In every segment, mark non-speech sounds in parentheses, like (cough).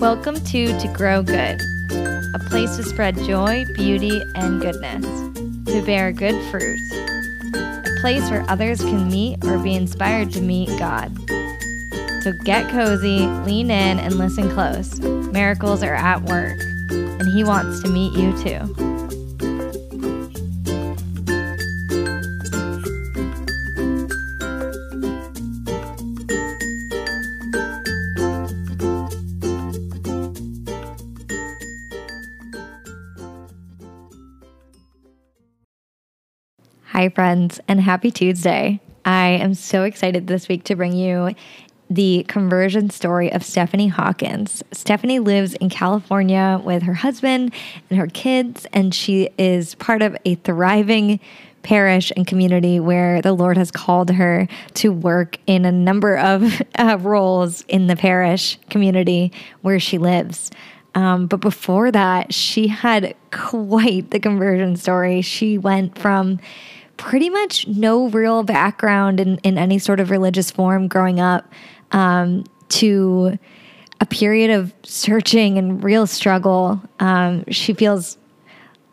Welcome to To Grow Good, a place to spread joy, beauty, and goodness, to bear good fruit, a place where others can meet or be inspired to meet God. So get cozy, lean in, and listen close. Miracles are at work, and He wants to meet you too. Hi, friends, and happy Tuesday. I am so excited this week to bring you the conversion story of Stephanie Hawkins. Stephanie lives in California with her husband and her kids, and she is part of a thriving parish and community where the Lord has called her to work in a number of (laughs) uh, roles in the parish community where she lives. Um, but before that, she had quite the conversion story. She went from pretty much no real background in, in any sort of religious form growing up um, to a period of searching and real struggle. Um, she feels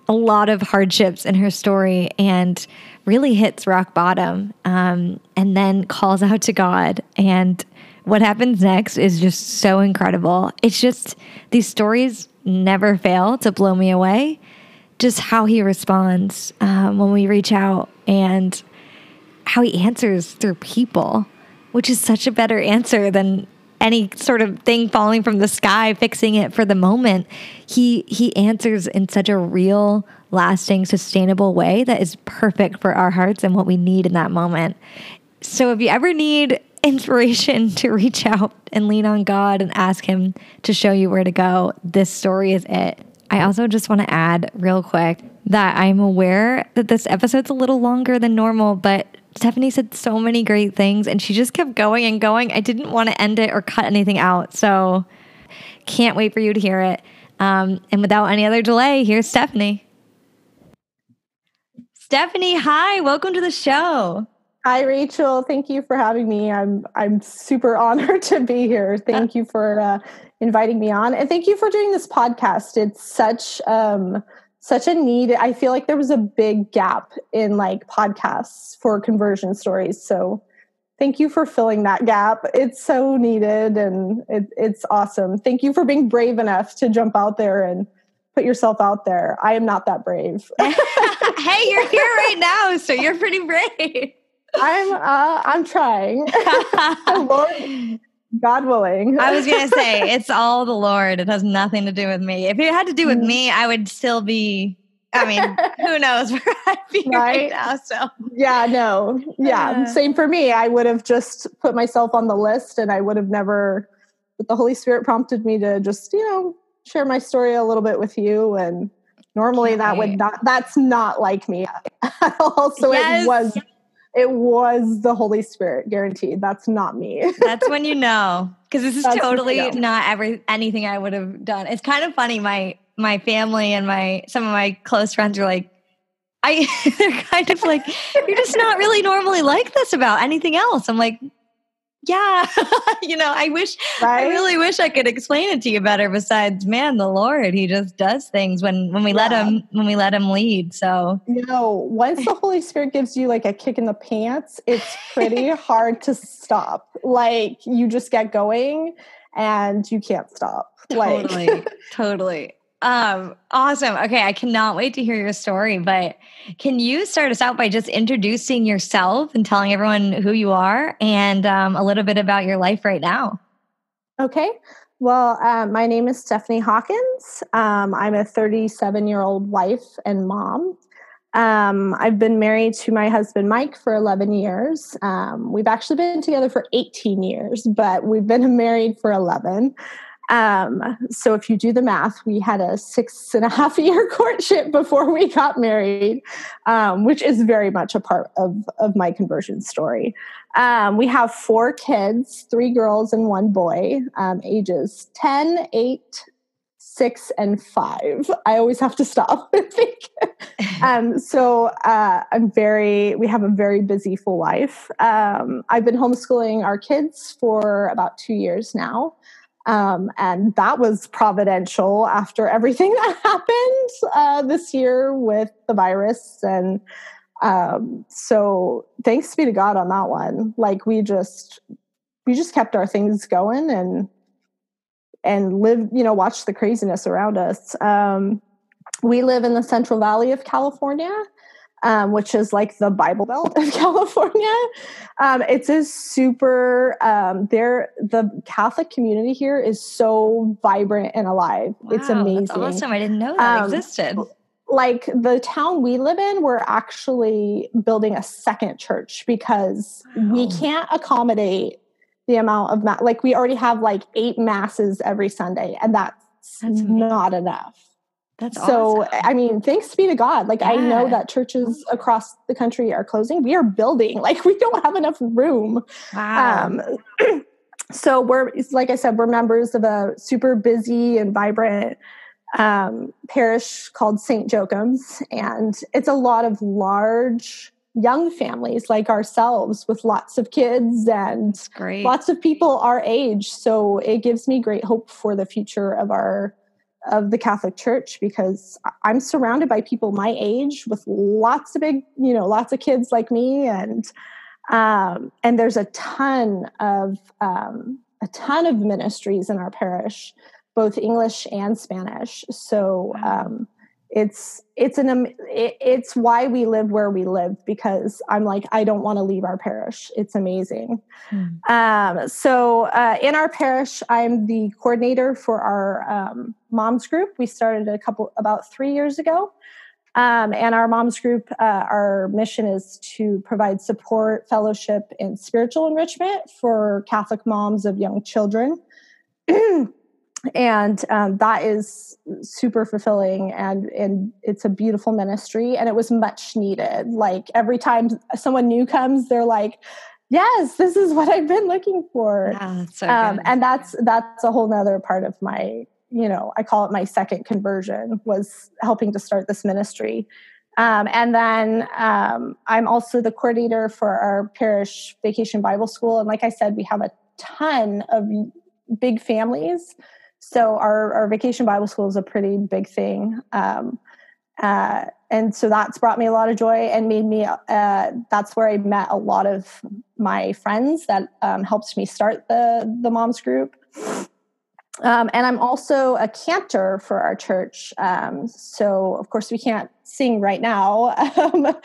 a lot of hardships in her story and really hits rock bottom um, and then calls out to God. And what happens next is just so incredible. It's just these stories never fail to blow me away. Just how he responds um, when we reach out and how he answers through people, which is such a better answer than any sort of thing falling from the sky fixing it for the moment. He he answers in such a real, lasting, sustainable way that is perfect for our hearts and what we need in that moment. So if you ever need inspiration (laughs) to reach out and lean on God and ask him to show you where to go, this story is it. I also just want to add real quick that I'm aware that this episode's a little longer than normal, but Stephanie said so many great things and she just kept going and going. I didn't want to end it or cut anything out. So can't wait for you to hear it. Um, and without any other delay, here's Stephanie. Stephanie, hi, welcome to the show. Hi Rachel, thank you for having me. I'm I'm super (laughs) honored to be here. Thank you for uh, inviting me on, and thank you for doing this podcast. It's such um, such a need. I feel like there was a big gap in like podcasts for conversion stories. So thank you for filling that gap. It's so needed, and it, it's awesome. Thank you for being brave enough to jump out there and put yourself out there. I am not that brave. (laughs) hey, you're here right (laughs) now, so you're pretty brave. I'm uh, I'm trying. (laughs) Lord, (laughs) God willing. I was gonna say (laughs) it's all the Lord. It has nothing to do with me. If it had to do with me, I would still be. I mean, who knows where I'd be right, right now? So yeah, no, yeah, uh, same for me. I would have just put myself on the list, and I would have never. But the Holy Spirit prompted me to just you know share my story a little bit with you, and normally that would not. That's not like me. at also, yes. it was it was the Holy Spirit, guaranteed. That's not me. (laughs) That's when you know, because this is That's totally not every anything I would have done. It's kind of funny. My my family and my some of my close friends are like, I (laughs) they're kind of like, you're just not really normally like this about anything else. I'm like, yeah, (laughs) you know, I wish, right? I really wish I could explain it to you better. Besides, man, the Lord, He just does things when when we yeah. let Him when we let Him lead. So you know, once the Holy Spirit gives you like a kick in the pants, it's pretty (laughs) hard to stop. Like you just get going and you can't stop. like Totally, totally. Um, awesome. Okay, I cannot wait to hear your story. But can you start us out by just introducing yourself and telling everyone who you are and um, a little bit about your life right now? Okay. Well, uh, my name is Stephanie Hawkins. Um, I'm a 37 year old wife and mom. Um, I've been married to my husband Mike for 11 years. Um, we've actually been together for 18 years, but we've been (laughs) married for 11. Um, so if you do the math, we had a six and a half (laughs) year courtship before we got married, um, which is very much a part of, of my conversion story. Um, we have four kids, three girls and one boy, um, ages 10, 8, six and five. I always have to stop (laughs) and think. um, so uh, I'm very, we have a very busy full life. Um, I've been homeschooling our kids for about two years now. Um, and that was providential after everything (laughs) that happened uh, this year with the virus. And um, so thanks be to God on that one. Like we just, we just kept our things going and, and live, you know, watch the craziness around us. Um, we live in the Central Valley of California um, which is like the Bible Belt of (laughs) California. Um, it's a super um, there. The Catholic community here is so vibrant and alive. Wow, it's amazing. awesome! I didn't know that um, existed. Like the town we live in, we're actually building a second church because wow. we can't accommodate the amount of ma- like we already have like eight masses every Sunday, and that's, that's not enough. That's so. Awesome. I mean, thanks be to God. Like yeah. I know that churches across the country are closing. We are building. (laughs) Like we don't have enough room. Wow. Um, (clears throat) so we're like I said, we're members of a super busy and vibrant um, parish called St. Joachim's, and it's a lot of large young families like ourselves with lots of kids and lots of people our age. So it gives me great hope for the future of our of the Catholic Church because I'm surrounded by people my age with lots of big, you know, lots of kids like me, and um, and there's a ton of um, a ton of ministries in our parish, both English and Spanish. So um, it's it's an it's why we live where we live because i'm like i don't want to leave our parish. It's amazing. Hmm. um, so uh, in our parish i'm the coordinator for our um, moms group. We started a couple about three years ago. Um, and our moms group uh, our mission is to provide support fellowship and spiritual enrichment for catholic moms of young children (clears throat) and um, that is super fulfilling and and it's a beautiful ministry and it was much needed. Like every time someone new comes they're like yes this is what i've been looking for. Yeah, so um, and that's that's a whole nother part of my you know i call it my second conversion was helping to start this ministry. Um, and then um, i'm also the coordinator for our parish vacation bible school. And like i said we have a ton of big families so our, our vacation Bible school is a pretty big thing. Um, uh, and so that's brought me a lot of joy and made me, uh, that's where I met a lot of my friends that um, helped me start the, the moms group. Um, and I'm also a cantor for our church. Um, so, of course, we can't sing right now (laughs) um,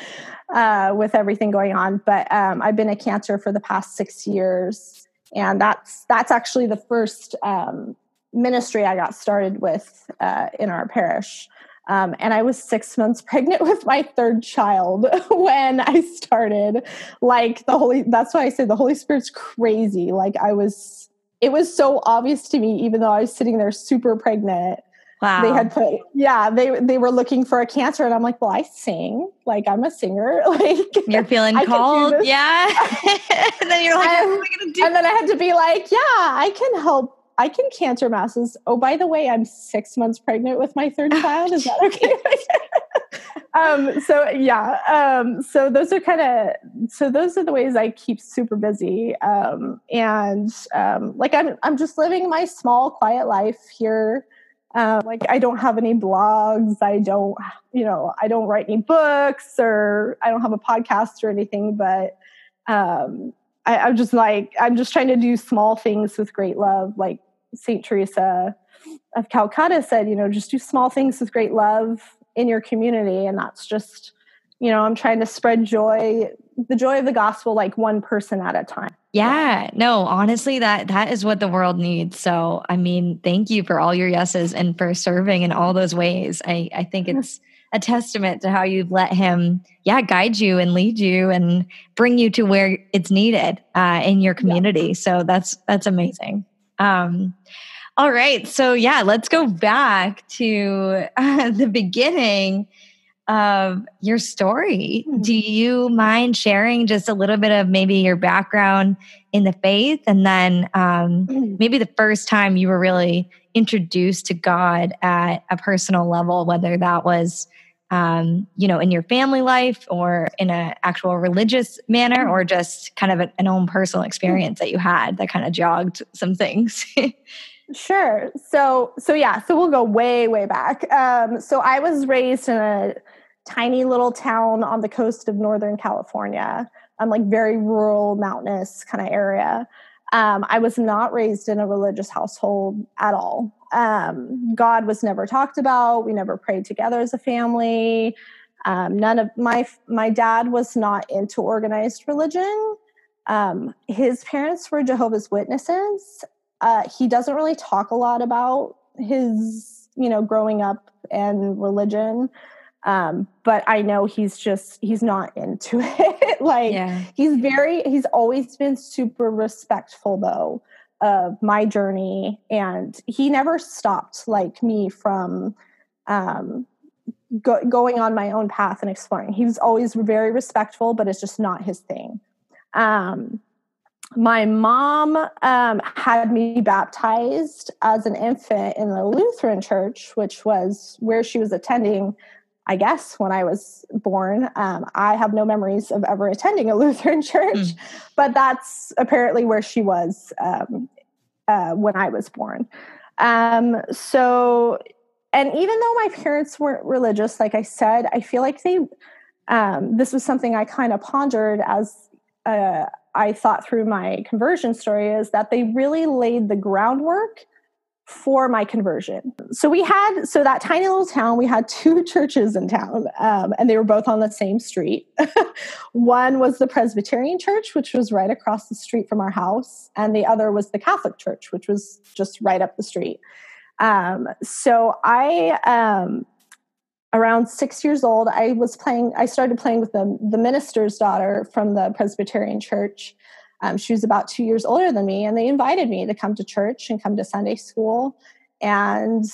uh, with everything going on, but um, I've been a cantor for the past six years. And that's that's actually the first um, ministry I got started with uh, in our parish. Um, and I was six months (laughs) pregnant with my third child (laughs) when I started. Like the Holy, that's why I say the Holy Spirit's crazy. Like I was, it was so obvious to me, even though I was sitting there super pregnant. Wow. They had put, yeah, they they were looking for a cantor, and I'm like, well, I sing, like I'm a singer, (laughs) like you're feeling called, yeah. and then you're like, and, what am I gonna do? And then I had to be like, yeah, I can help I can cantor masses. Oh, by the way, I'm six months pregnant with my third child. Is that okay? (laughs) um, so yeah. Um, so those are kind of so those are the ways I keep super busy. Um, and um, like I'm I'm just living my small, quiet life here. Uh, like I don't have any blogs. I don't, you know, I don't write any books or I don't have a podcast or anything. But um, I, I'm just like, I'm just trying to do small things with great love. Like St. Teresa of Calcutta said, you know, just do small things with great love in your community. And that's just, you know, I'm trying to spread joy, the joy of the gospel, like one person at a time. Yeah, no, honestly, that that is what the world needs. So, I mean, thank you for all your yeses and for serving in all those ways. I I think (laughs) it's a testament to how you've let him, yeah, guide you and lead you and bring you to where it's needed uh, in your community. Yeah. So that's that's amazing. Um, all right, so yeah, let's go back to uh, (laughs) the beginning of your story. Mm-hmm. Do you mind sharing just a little bit of maybe your background in the faith, and then um, mm-hmm. maybe the first time you were really introduced to God at a personal level, whether that was um, you know, in your family life or in an actual religious manner, or just kind of an own personal experience that you had that kind of jogged some things? (laughs) Sure. So so yeah, so we'll go way way back. Um, so I was raised in a tiny little town on the coast of Northern California, um, like very rural, mountainous kind of area. Um, I was not raised in a religious household at all. Um, God was never talked about. We never prayed together as a family. Um, none of my my dad was not into organized religion. Um, his parents were Jehovah's Witnesses. Uh, he doesn't really talk a lot about his, you know, growing up and religion. Um, but I know he's just he's not into (laughs) it. like yeah. he's very he's always been super respectful though of my journey, and he never stopped like me from um, go, going on my own path and exploring. He was always very respectful, but it's just not his thing. Um, my mom um, had me baptized as an infant in the Lutheran church, which was where she was attending, I guess, when I was born. Um, I have no memories of ever attending a (laughs) Lutheran church, mm. but that's apparently where she was um, uh, when I was born. Um, so, and even though my parents weren't religious, like I said, I feel like they, um, this was something I kind of pondered as uh, I thought through my conversion story is that they really laid the groundwork for my conversion. So we had, so that tiny little town, we had two (laughs) churches in town, um, and they were both on the same street. (laughs) One was the Presbyterian Church, which was right across the street from our house, and the other was the Catholic Church, which was just right up the street. Um, so I um, around six years old, I was playing, I started playing with the, the minister's daughter from the Presbyterian church. Um, she was about two years older than me, and they invited me to come to church and come to Sunday school. And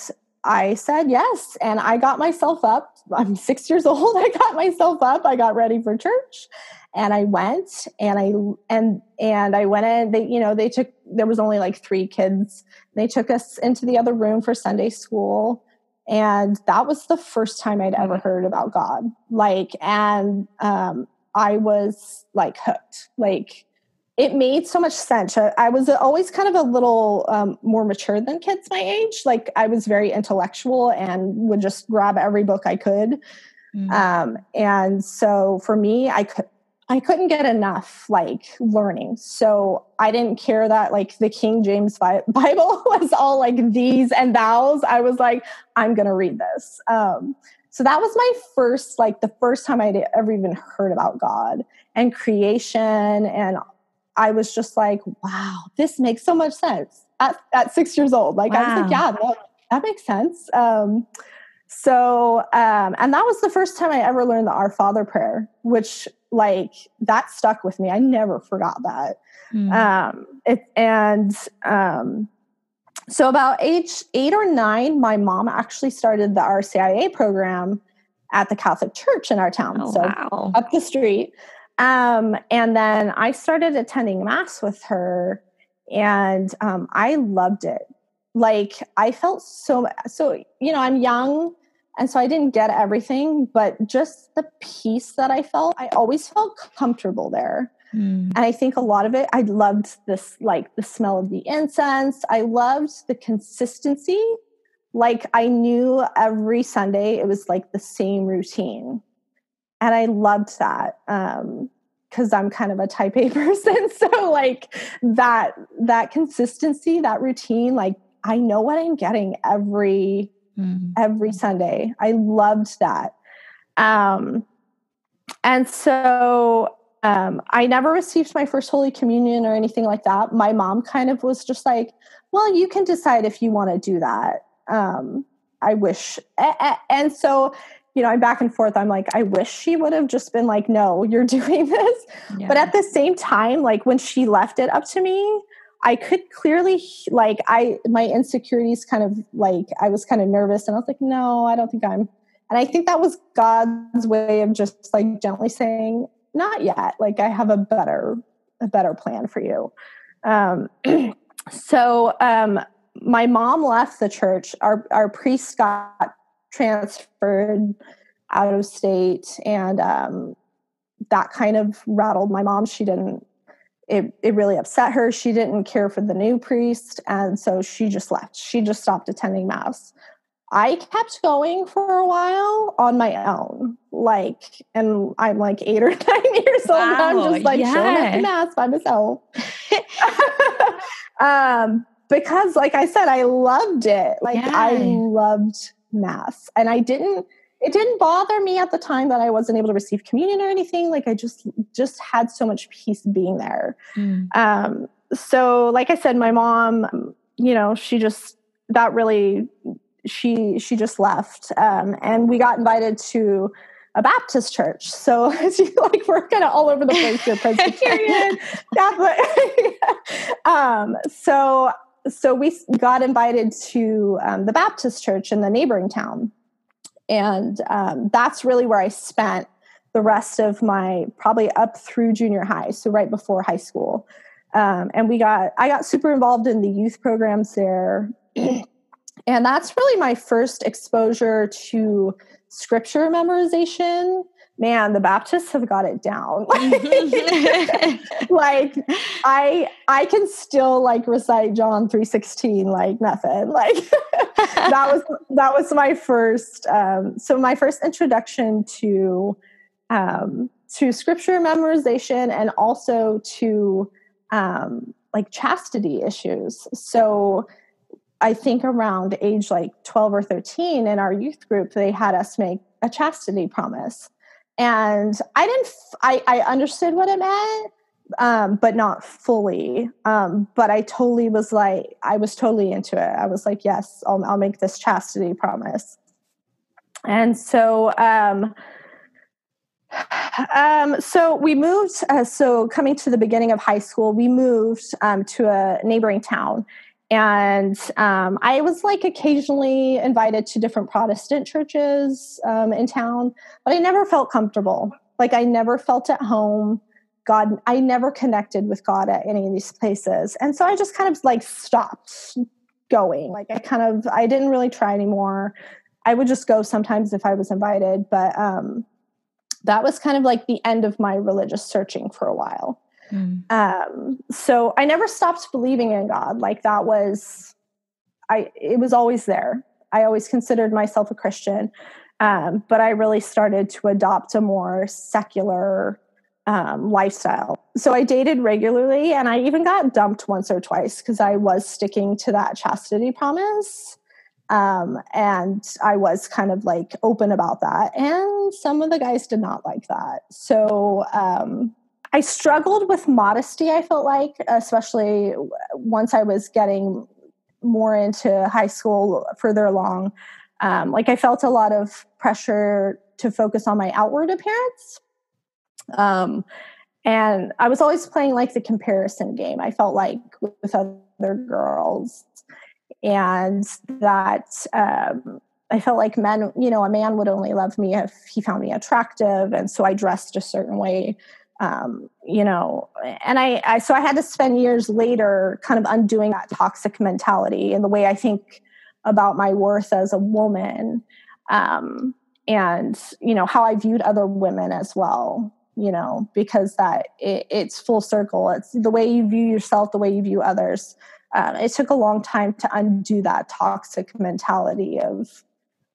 I said yes. And I got myself up. I'm six years (laughs) old. I got myself up. I got ready for church. And I went and I and and I went in. They, you know, they took there was only like three kids. They took us into the other room for Sunday school and that was the first time i'd ever heard about god like and um, i was like hooked like it made so much sense i, was always kind of a little um, more mature than kids my age like i was very intellectual and would just grab every book i could mm-hmm. um, and so for me i could I couldn't get enough like learning. So I didn't care that like the King James (laughs) Bible was all like these and thous. I was like, I'm going to read this. Um, so that was my first, like the first time I'd ever even heard about God and creation. And I was just like, wow, this makes so much sense at, at six years old. Like wow. I was like, yeah, that, that makes sense. Um, so, um, and that was the first time I ever learned the Our Father prayer, which like that stuck with me. I never forgot that. Mm. Um, it, and um, so about age eight or nine, my mom actually started the RCIA program at the Catholic Church in our town. Oh, so wow. up the street. Um, and then I started attending mass with her, and um, I loved it. Like I felt so so. You know, I'm young. And so I didn't get everything, but just the peace that I felt, I always felt comfortable there. Mm. And I think a lot of it, I loved this, like the smell of the incense. I loved the consistency. Like I knew every Sunday it was like the same routine. And I loved that. Um, because I'm kind of a type A (laughs) person. So like that that consistency, that routine, like I know what I'm getting every mm-hmm. every Sunday. I loved that. Um, and so um, I never received my first Holy Communion or anything like that. My mom kind of was just like, well, you can decide if you want to do that. Um, I wish. And so, you know, I'm back and forth. I'm like, I wish she would have just been like, no, you're (laughs) doing this. Yeah. But at the same time, like when she left it up to me, I could clearly like I my insecurities kind of like I was kind of nervous and I was like, no, I don't think I'm and I think that was God's way of just like gently saying, not yet. Like I have a better a better plan for you. Um, (clears throat) so um, my mom left the church. Our our priest got transferred out of state, and um, that kind of rattled my mom. She didn't it, it really upset her. She didn't care for the new priest. And so she just left. She just stopped attending Mass. I kept going for a while on my own. Like, and I'm like eight or (laughs) nine years old. Wow, I'm just like yes. showing up to Mass by myself. (laughs) (laughs) um, because, like I said, I loved it. Like, yeah. I loved Mass. And I didn't it didn't bother me at the time that I wasn't able to receive communion or anything. Like I just just had so much peace being there. Mm. Um, so like I said, my mom, you know, she just that really she she just left, um, and we got invited to a Baptist church. So (laughs) like we're kind of all over the place here, (laughs) Presbyterian, (laughs) Catholic. um, so so we got invited to um, the Baptist church in the neighboring town. And um, that's really where I spent the rest of my probably up through junior high, so right before high school. Um, and we got I got super involved in the youth programs there, (clears throat) and that's really my first exposure to scripture memorization man the baptists have got it down. (laughs) (laughs) Like i i can still like recite john 316 like nothing. (laughs) Like that was that was my first um so my first introduction to um to scripture memorization and also to um like chastity issues. So I think around age like 12 or 13 in our youth group, they had us make a chastity promise and i didn't i i understood what it meant um, but not fully. Um, but i totally was like i was totally into it. I was like yes i'll, I'll make this chastity promise. And so um, (sighs) um, so we moved. Uh, so coming to the beginning of high school, we moved um, to a neighboring town, and um, I was like occasionally invited to different Protestant churches um, in town, but I never felt comfortable. Like I never felt at home. God, I never connected with God at any of these places. And so I just kind of like stopped going. Like I kind of, I didn't really try anymore. I would just go sometimes if I was invited, but um, that was kind of like the end of my religious searching for a while. Mm. Um, so I never stopped believing in God. Like that was, I, it was always there. I always considered myself a Christian. Um, but I really started to adopt a more secular um, lifestyle. So I dated regularly and I even got dumped once or twice because I was sticking to that chastity promise. Um, and I was kind of like open about that. And some of the guys did not like that. So um, I struggled with modesty, I felt like, especially once I was getting more into high school further along. Um, like I felt a lot of pressure to focus on my outward appearance. Um, and I was always playing like the comparison game. I felt like with other girls, and that um, I felt like men, you know, a man would only love me if he found me attractive, and so I dressed a certain way um, you know and I, I so i had to spend years later kind of undoing that toxic mentality and the way i think about my worth as a woman um, and you know how i viewed other women as well you know because that it, it's full circle. It's the way you view yourself the way you view others um, it took a long time to undo that toxic mentality of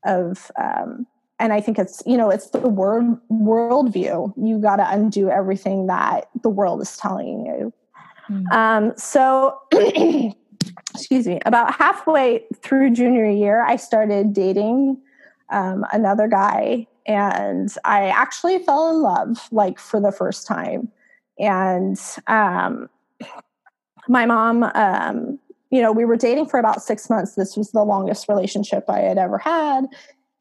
of um, and I think it's you know it's the world worldview. You got to undo everything that the world is telling you. Mm. Um, so, (clears throat) excuse me. About halfway through junior year, I started dating um, another guy, and I actually fell in love like for the first time. And um, my mom, um, you know, we were dating for about six months. This was the longest relationship I had ever had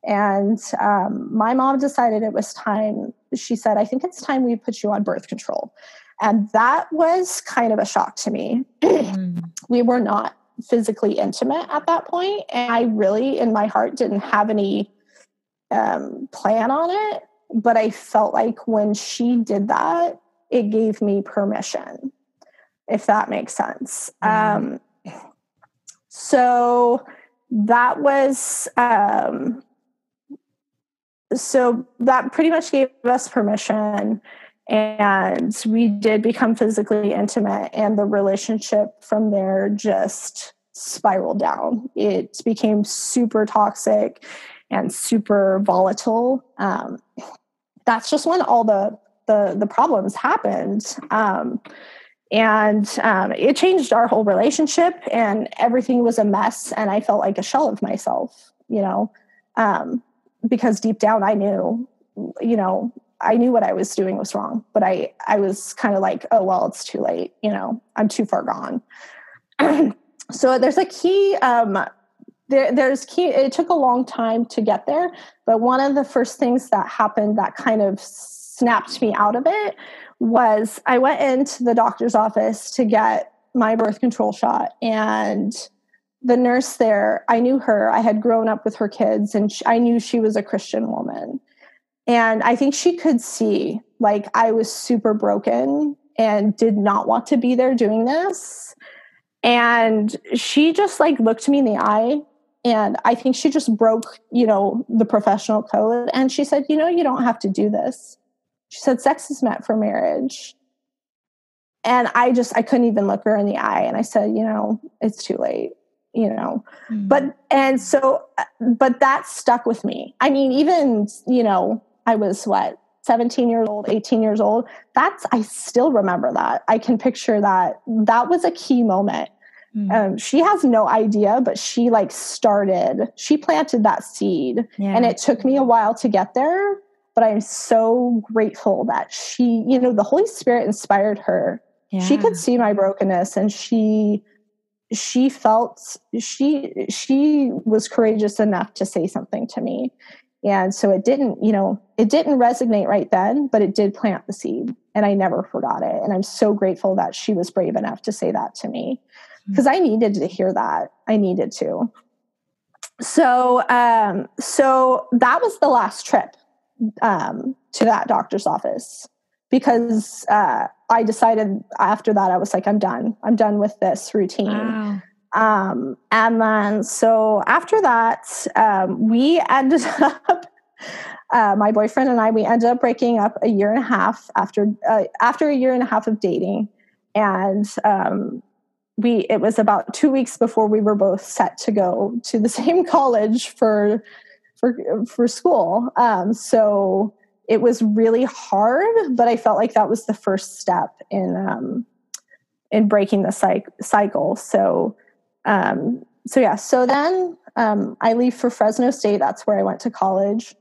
and um, my mom decided it was time. She said, I think it's time we put you on birth control. And that was kind of a shock to me. mm. (clears throat) We were not physically intimate at that point, And I really, in my heart, didn't have any um, plan on it. But I felt like when she did that, it gave me permission, if that makes sense. Mm. Um, so that was. Um, so that pretty much gave us permission and we did become physically intimate and the relationship from there just spiraled down. It became super toxic and super volatile. Um, that's just when all the the, the problems happened. Um, and um, it changed our whole relationship and everything was a mess and i felt like a shell of myself you know? Um, because deep down i knew you know I knew what I was doing was wrong, but I I was kind of like, oh well, it's too late. You know, I'm too far gone. (clears throat) so there's a key. Um, there, there's key. It took a long time to get there, but one of the first things that happened that kind of snapped me out of it was I went into the doctor's office to get my birth control shot, and the nurse there, I knew her. I had grown up with her kids, and she, I knew she was a Christian woman and I think she could see like I was super broken and did not want to be there doing this. And she just like looked me in the eye and I think she just broke, you know, the professional code and she said, "You know, you don't have to do this." She said sex is meant for marriage. And I just I couldn't even look her in the eye and I said, "You know, it's too late." You know mm-hmm. but and so but that stuck with me i mean even you know I was what, 17 years old, 18 years old. That's, I still remember that. I can picture that. That was a key moment. Mm. Um, she has no idea, but she like started, she planted that seed. Yeah. And it took me a while to get there, but I'm so grateful that she, you know, the Holy Spirit inspired her. Yeah. She could see my brokenness and she, she felt she she was courageous enough to say something to me and so it didn't, you know, it didn't resonate right then, but it did plant the seed. And I never forgot it. And I'm so grateful that she was brave enough to say that to me because hmm. I needed to hear that. I needed to. So, um, so that was the last trip um, to that doctor's office because uh, I decided after that I was like, I'm done. I'm done with this routine. Wow. Um, and then, so after that, um, we ended (laughs) up, uh, my boyfriend and I, we ended up breaking up a year and a half after uh, after a year and a half of dating, and um, we it was about two weeks before we were both set to go to the (laughs) same college for for for school. Um, so it was really hard, but I felt like that was the first step in um, in breaking the cycle. So um, so yeah, so then um, I leave for Fresno State. That's where I went to college.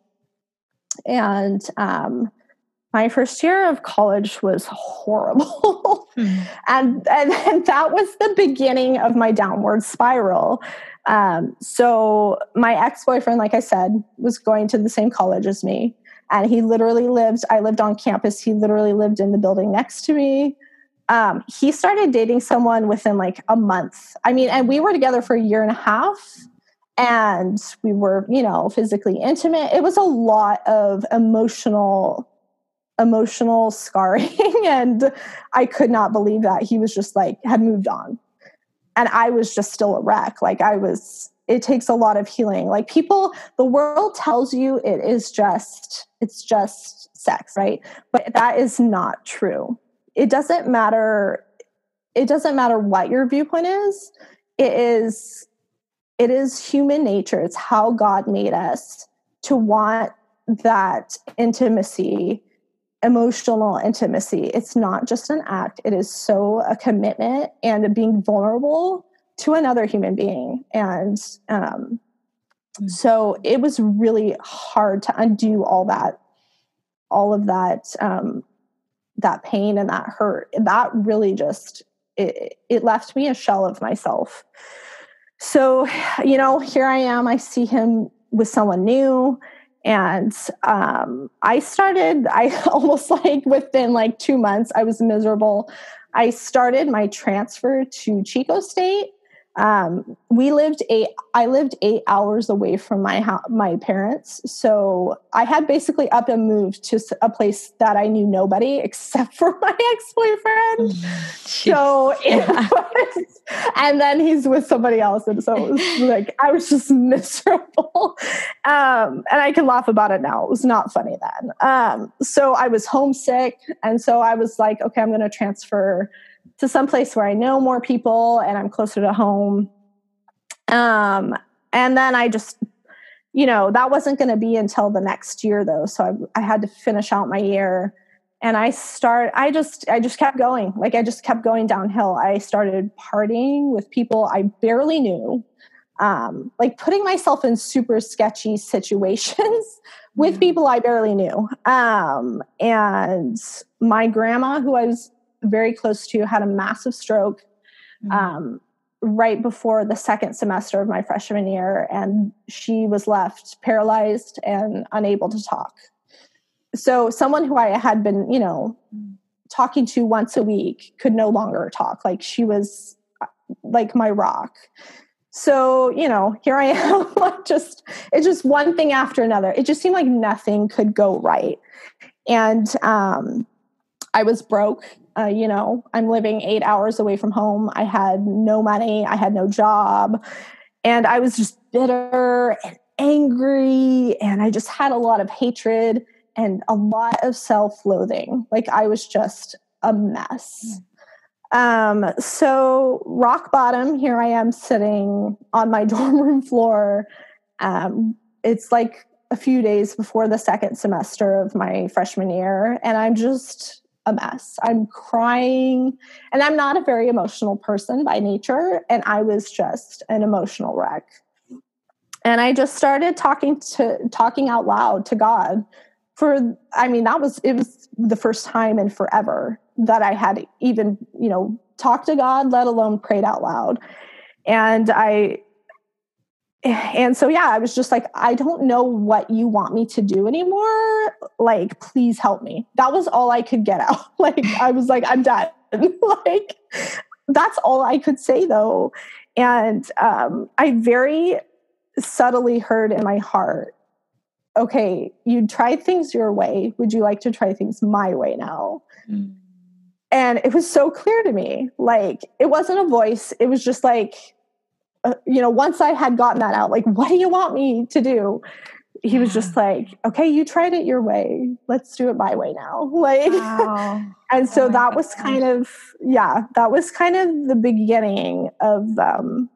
And um, my first year of college was horrible. (laughs) hmm. and, and, and, that was the beginning of my downward spiral. Um, so my ex-boyfriend, like I said, was going to the same college as me. And he literally lived, I lived on campus. He literally lived in the building next to me um, he started dating someone within like a month. I mean, and we were together for a year and a half and we were, you know, physically intimate. It was a lot of emotional emotional scarring (laughs) and I could not believe that he was just like had moved on. And I was just still a wreck. Like I was it takes a lot of healing. Like people the world tells you it is just it's just sex, right? But that is not true. It doesn't matter it doesn't matter what your viewpoint is. It is it is human nature. It's how god made us to want that intimacy emotional intimacy. It's not just an act. It is so a commitment and being vulnerable to another human being. And um, mm. so it was really hard to undo all that all of that um, that pain and that hurt. That really just it, it left me a shell of myself. So you know here i am. I see him with someone new and um, i started i (laughs) almost like within like two months i was miserable. I started my transfer to chico state um, we lived eight i lived eight hours away from my house my parents. So i had basically up and moved to a place that i knew nobody (laughs) except for my ex-boyfriend. (laughs) So yeah. (laughs) was, and then he's with somebody else and so it was like i was just miserable. Um, and i can laugh about it now. It was not funny then. Um, so i was homesick and so i was like okay i'm going to transfer to some place where I know more people and I'm closer to home. Um, and then I just, you know, that wasn't going to be until the next year though. So I, I had to finish out my year and I start, I just, I just kept going. Like I just kept going downhill. I started partying with people I barely knew. Um, like putting myself in super sketchy (laughs) situations with people I barely knew. Um, and my grandma, who I was very close to had a massive stroke mm-hmm. um, right before the second semester of my freshman year, and she was left paralyzed and unable to talk. So, someone who I had been, you know, talking to once a week could no longer talk. Like, she was uh, like my rock. So, you know, here I (laughs) am, like just, it's just one thing after another. It just seemed like nothing could go right. And um, I was broke uh, you know, I'm living eight hours away from home. I had no money, I had no job, and I was just bitter and angry, and I just had a lot of hatred and a lot of self loathing. Like I was just a mess. Um, so, rock bottom, here I am sitting on my (laughs) dorm room floor. Um, it's like a few days before the second semester of my freshman year, and I'm just a mess. I'm crying, and I'm not a very emotional person by nature, and I was just an emotional wreck. And I just started talking to talking out loud to God for I mean that was it was the first time in forever that I had even, you know, talked to God, let alone prayed out loud. And I and so yeah i was just like i don't know what you want me to do anymore. Like please help me. That was all i could get out. (laughs) Like i was like i'm done. (laughs) Like that's all i could say though. And um, i very subtly heard in my heart okay you tried things your way. Would you like to try things my way now? Mm. and it was so clear to me. Like it wasn't a voice. It was just like uh, you know, once I had gotten that out, like, what do you want me to do? He was just like, okay, you tried it your way. Let's do it my way now. (laughs) Like, wow. and so oh that was kind of, yeah, that was kind of the beginning of, um,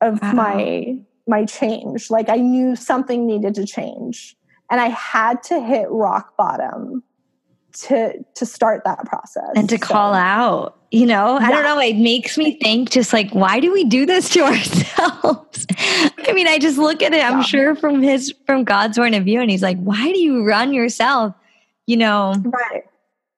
of wow. my, my change. Like I knew something needed to change and I had to hit rock bottom to to start that process and to so. call out you know yeah. i don't know it makes me think just like why do we do this to (laughs) ourselves i mean i just look at it i'm yeah. sure from his from god's point of view and he's like why do you run yourself you know right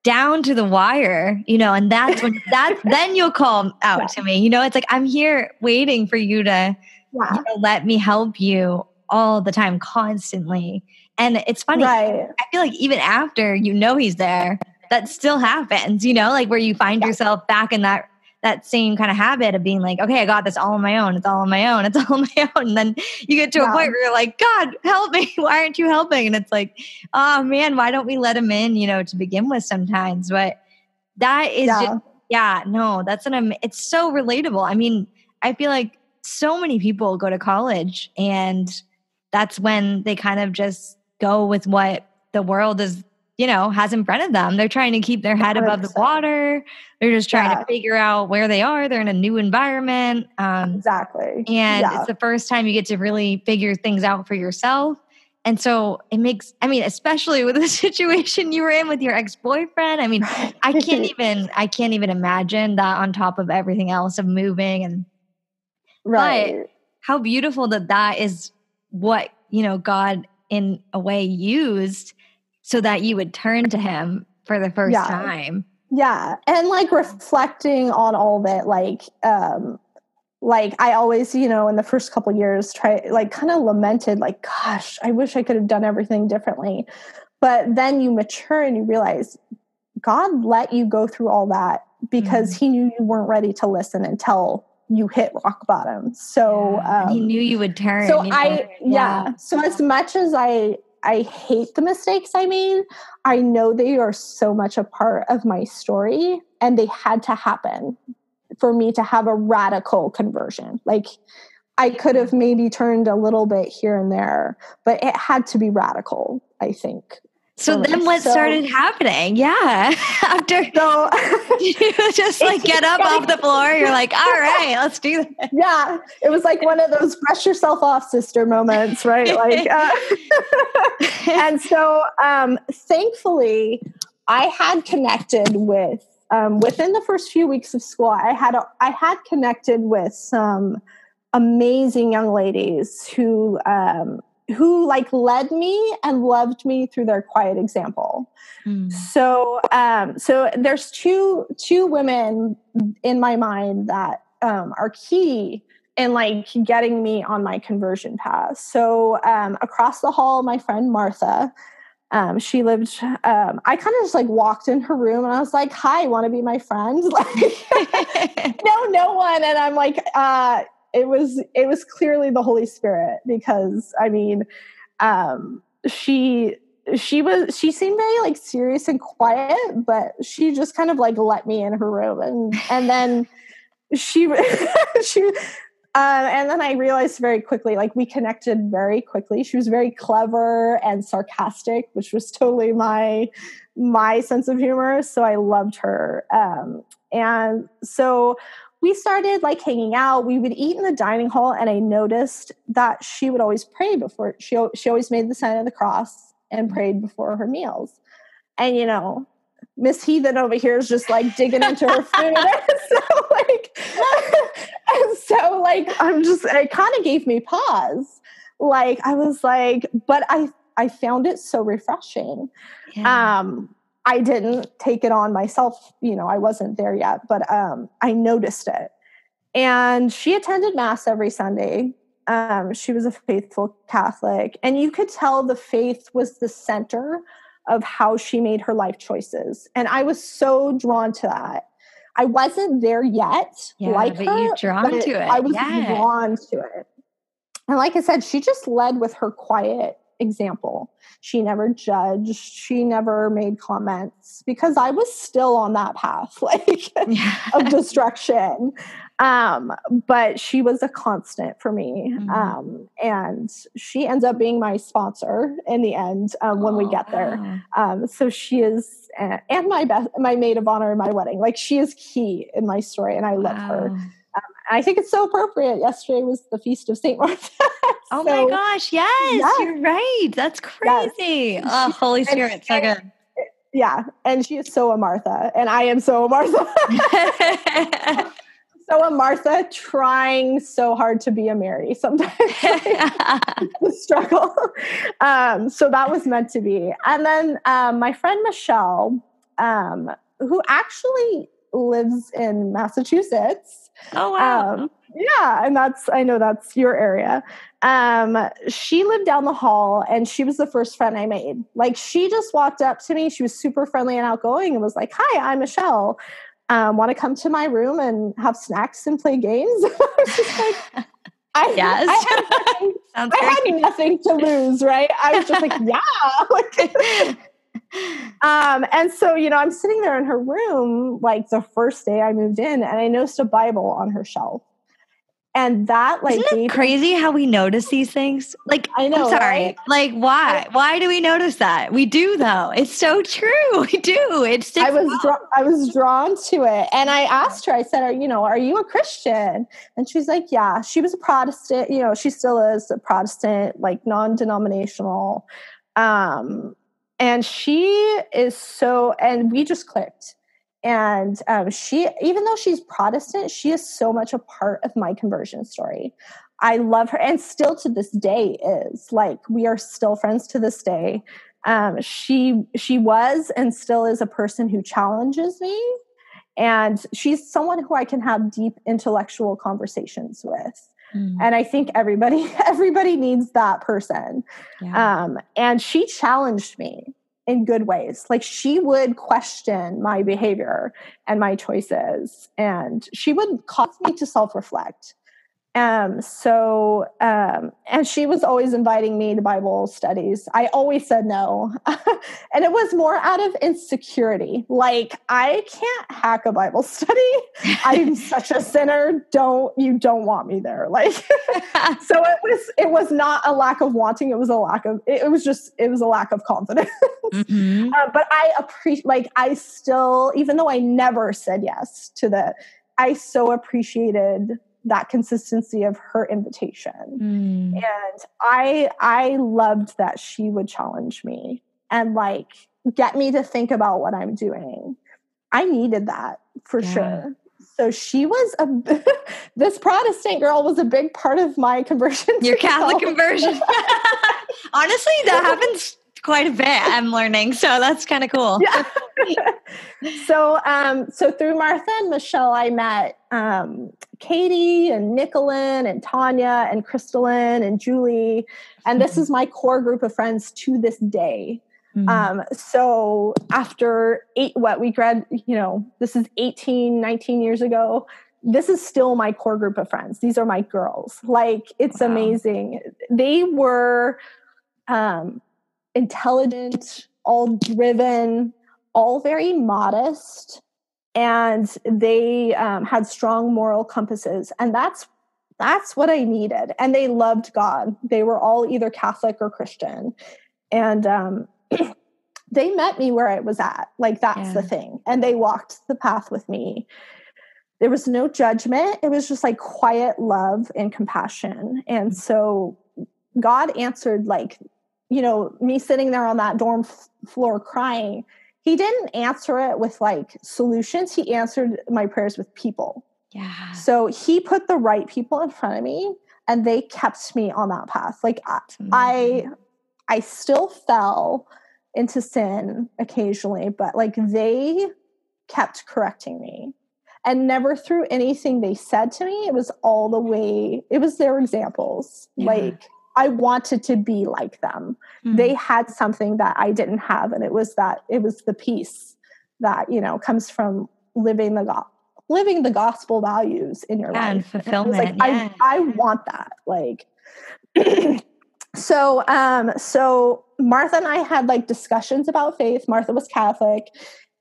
down to the wire you know and that's when (laughs) that's then you'll call out yeah. to me you know it's like i'm here waiting for you to you know, let me help you all the time constantly and it's funny. Right. I feel like even after you know he's there, that still happens, you know, like where you find yeah. yourself back in that that same kind of habit of being like, okay, I got this all on my own. It's all on my own. It's all on my (laughs) own. And then you get to a point where you're like, God, help me. (laughs) Why aren't you helping? And it's like, oh man, why don't we let him in, you know, to begin with sometimes? But that is yeah. just, yeah, no, that's an, it's so relatable. I mean, I feel like so many people go to college and that's when they kind of just go with what the world is you know has in front of them. They're trying to keep their head 100%. above the water. They're just trying yeah. to figure out where they are. They're in a new environment. Um, exactly. and yeah. it's the first time you get to really figure things out for yourself. And so it makes i mean especially with the (laughs) situation you were in with your ex-boyfriend i mean i can't (laughs) even i can't even imagine that on top of everything else of moving and right. but how beautiful that that is what you know god in a way used so that you would turn to him for the first yeah. time. Yeah. And like reflecting on all that like, um, like I always, you know, in the first couple years, try like kind of lamented, like, gosh, I wish I could have done everything differently. But then you mature and you realize God let you go through all that because mm-hmm. He knew you weren't ready to listen until you hit rock bottom. So yeah. um, he knew you would turn. So I yeah. yeah. So as much as I I hate the mistakes I made, I know they are so much a part of my story and they had to happen for me to have a radical conversion. Like I could have maybe turned a little bit here and there, but it had to be radical, I think. So then what so, started happening? Yeah. (laughs) After so (laughs) you just like get up off the floor, you're like, all right, let's do this. (laughs) Yeah. It was like one of those brush yourself off sister moments, right? Like uh, and so um thankfully I had connected with um, within the first few weeks of school, I had a, I had connected with some amazing young ladies who um, who like led me and loved me through their quiet example. Mm. So um, so there's two two women in my mind that um, are key in like getting me on my conversion path. So um, across the hall, my friend Martha. Um, she lived um, i kind of just like walked in her room and i was like hi want to be my friend (laughs) like (laughs) no no one and i'm like uh, it was it was clearly the Holy Spirit because I mean, um, she she was she seemed very like serious and quiet, but she just kind of like let me in her room and and then she (laughs) she uh, and then I realized very quickly, like we connected very quickly. She was very clever and sarcastic, which was totally my my sense of humor. So I loved her. Um, and so we started like hanging out. We would eat in the dining hall, and I noticed that she would always pray before she she always made the sign of the cross and mm-hmm. prayed before her meals. And you know, Miss Heathen over here is just like digging into her food. (laughs) so like, (laughs) and so like, I'm just. It kind of gave me pause. Like I was like, but I I found it so refreshing. Yeah. Um, I didn't take it on myself. You know, I wasn't there yet, but um, I noticed it. And she attended Mass every Sunday. Um, she was a faithful Catholic. And you could tell the faith was the center of how she made her life choices. And I was so drawn to that. I wasn't there yet, yeah, like but her. drawn to it. I was yeah. drawn to it. And like I said, she just led with her quiet example. She never judged, she never made comments because I was still on that path (laughs) like of destruction. Um, but she was a constant for me. Mm-hmm. Um, and she ends up being my sponsor in the end um, when oh, we get there. Wow. Um, so she is, and my best, my maid of honor in my wedding. Like she is key in my story, and I love wow. her. I think it's so appropriate. Yesterday was the feast of Saint Martha. (laughs) oh my gosh! Yes, yes, you're right. That's crazy. Yes. Oh, Holy Spirit, so good. Yeah, and she is so a Martha, and I am so a Martha. (laughs) so a Martha trying so hard to be a Mary sometimes. (laughs) the struggle. Um, so that was meant to be. And then um, my friend Michelle, um, who actually lives in Massachusetts. Oh wow. Um, yeah, and that's I know that's your area. Um, she lived down the hall and she was the first friend I made. Like she just walked up to me. She was super friendly and outgoing and was like, "Hi, I'm Michelle. Um, want to come to my room and have snacks and play games?" (laughs) I like, I, yes. I, had, (laughs) I had nothing to lose, right? I was just like, yeah. (laughs) um, and so, you know, I'm sitting there in her room like the first day I moved in, and I noticed a Bible on her shelf. And that like Isn't it crazy how we notice these things? Like I know, I'm sorry. Right? Like why? Why do we notice that? We do though. It's so true. (laughs) We do. It's I was dra- I was drawn to it, and I asked her. I said, "Are you know? Are you a Christian?" And she's like, "Yeah." She was a Protestant. You know, she still is a Protestant, like non-denominational. Um, and she is so and we just clicked. And um, she even though she's protestant she is so much a part of my conversion story. I love her and still to this day is. Like we are still friends to this day. Um, she she was and still is a person who challenges me. And she's someone who i can have deep intellectual conversations with Mm. And I think everybody (laughs) everybody needs that person. Yeah. Um, and she challenged me. in good ways. Like she would question my behavior and my choices, and she would cause me to self reflect. Um, so, um, and she was always inviting me to Bible studies. I always said no. (laughs) and it was more out of insecurity. Like, I can't hack a Bible study. I'm (laughs) such a sinner. Don't, you don't want me there. (laughs) Like, so it was, it was not a lack of wanting. It was a lack of, it, was just, it was a lack of confidence. Mm-hmm. Uh, but I appreciate, like, I still, even though I never said yes to the, I so appreciated that consistency of her invitation. Mm. And I I loved that she would challenge me and like get me to think about what I'm doing. I needed that for yeah. sure. So she was a (laughs) this Protestant girl was a big part of my conversion. Your Catholic conversion. (laughs) (laughs) Honestly, that happens quite a bit i'm learning so that's kind of cool yeah. (laughs) so um so through martha and michelle i met um katie and nicolin and tanya and crystalline and julie and this is my core group of friends to this day mm-hmm. um so after eight what we grad you know this is 18 19 years ago this is still my core group of friends these are my girls like it's wow. amazing they were um intelligent, all driven, all very modest, and they um, had strong moral compasses. And that's that's what I needed. And they loved God. They were all either Catholic or Christian, and um, (clears throat) they met me where I was at. Like that's yeah. the thing. And they walked the path with me. There was no judgment. It was just like quiet love and compassion. And so God answered like you know, me sitting there on that dorm f- floor crying, he didn't answer it with like solutions. He answered my prayers with people. Yeah. So he put the right people in front of me and they kept me on that path. Like mm-hmm. I I still fell into sin occasionally, but like they kept correcting me and never through anything they said to me. It was all the way, it was their examples. Yeah. Like I wanted to be like them. Mm-hmm. They had something that I didn't have, and it was that it was the peace that you know comes from living the go- living the gospel values in your yeah, life. And fulfillment. like yeah. I I want that. Like (clears throat) so um so Martha and I had like discussions about faith. Martha was Catholic.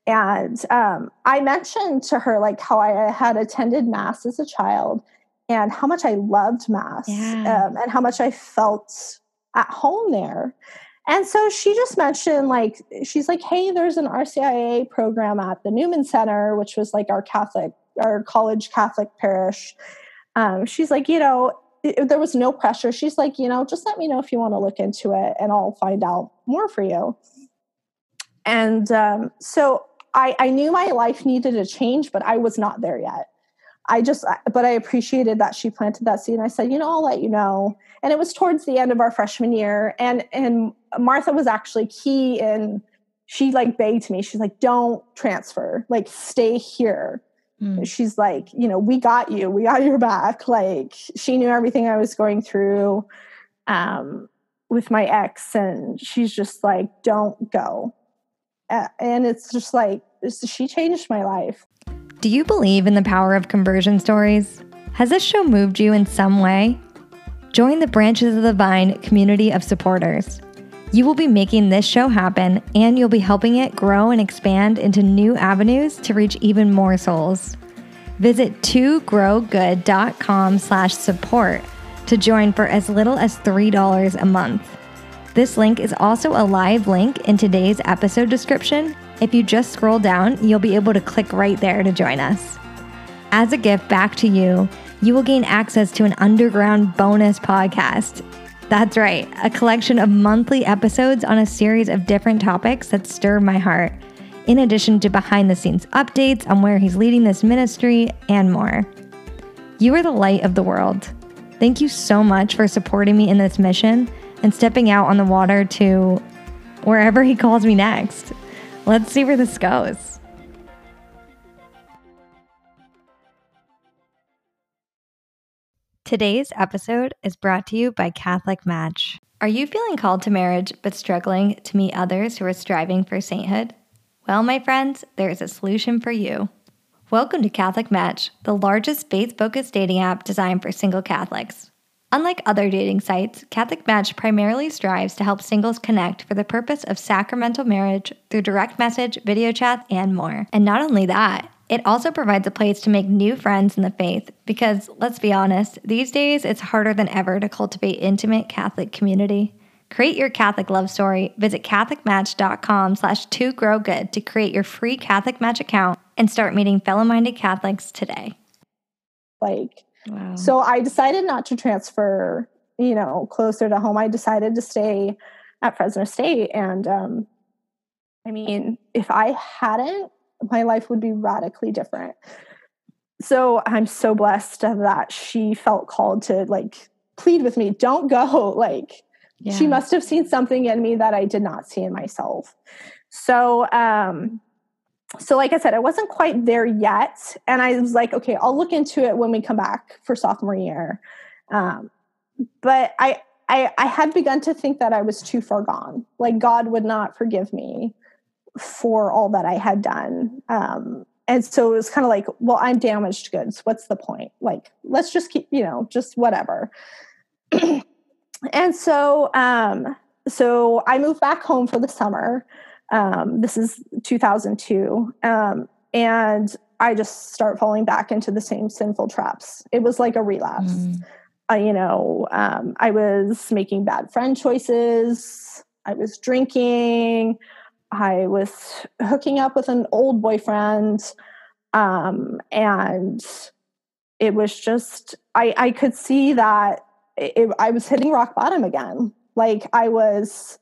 And um, I mentioned to her like how I had attended mass as a child and how much I loved Mass yeah. um, and how much I felt at home there. And so she just mentioned, like, she's like, hey, there's an RCIA program at the Newman Center, which was like our Catholic, our college Catholic parish. Um, she's like, you know, it, there was no pressure. She's like, you know, just let me know if you want to look into it and I'll find out more for you. And um, so I, I knew my life needed a change, but I was not there yet. I just, but I appreciated that she planted that seed. And I said, you know, I'll let you know. And it was towards the end of our freshman year, and and Martha was actually key in. She like begged me. She's like, don't transfer. Like, stay here. Mm. She's like, you know, we got you. We got your back. Like, she knew everything I was going through um, with my ex, and she's just like, don't go. And it's just like, she changed my life. Do you believe in the power of conversion stories? Has this show moved you in some way? Join the Branches of the Vine community of supporters. You will be making this show happen and you'll be helping it grow and expand into new avenues to reach even more souls. Visit 2growgood.com slash support to join for as little as $3 a month. This link is also a live link in today's episode description if you just scroll down, you'll be able to click right there to join us. As a gift back to you, you will gain access to an underground bonus podcast. That's right, a collection of monthly episodes on a series of different topics that stir my heart, in addition to behind the scenes updates on where he's leading this ministry and more. You are the light of the world. Thank you so much for supporting me in this mission and stepping out on the water to wherever he calls me next. Let's see where this goes. Today's episode is brought to you by Catholic Match. Are you feeling called to marriage but struggling to meet others who are striving for sainthood? Well, my friends, there is a solution for you. Welcome to Catholic Match, the largest faith focused dating app designed for single Catholics. Unlike other dating sites, Catholic Match primarily strives to help singles connect for the purpose of sacramental marriage through direct message, video chat, and more. And not only that, it also provides a place to make new friends in the faith because, let's be honest, these days it's harder than ever to cultivate intimate Catholic community. Create your Catholic love story. Visit catholicmatch.com slash to grow good to create your free Catholic Match account and start meeting fellow-minded Catholics today. Like, wow. so I decided not to transfer, you know, closer to home. I decided to stay at Fresno State. And um, I mean, if I hadn't my life would be radically different. So I'm so blessed that she felt called to like plead with me, don't go. (laughs) Like yeah. she must have seen something in me that I did not see in myself. So um so like I said, I wasn't quite there yet. And I was like, okay, I'll look into it when we come back for sophomore year. Um, but I, I I had begun to think that I was too far gone. Like God would not forgive me for all that I had done. Um, and so it was kind of like, well, I'm damaged goods. What's the point? Like, let's just keep, you know, just whatever. (clears throat) and so, um, so I moved back home for the summer. Um, this is 2002. Um, and I just start falling back into the same sinful traps. It was like a relapse. Mm. Uh, you know, um, I was making bad friend choices. I was drinking. I was hooking up with an old boyfriend. Um, and it was just, I, I could see that it, I was hitting rock bottom again. Like I was,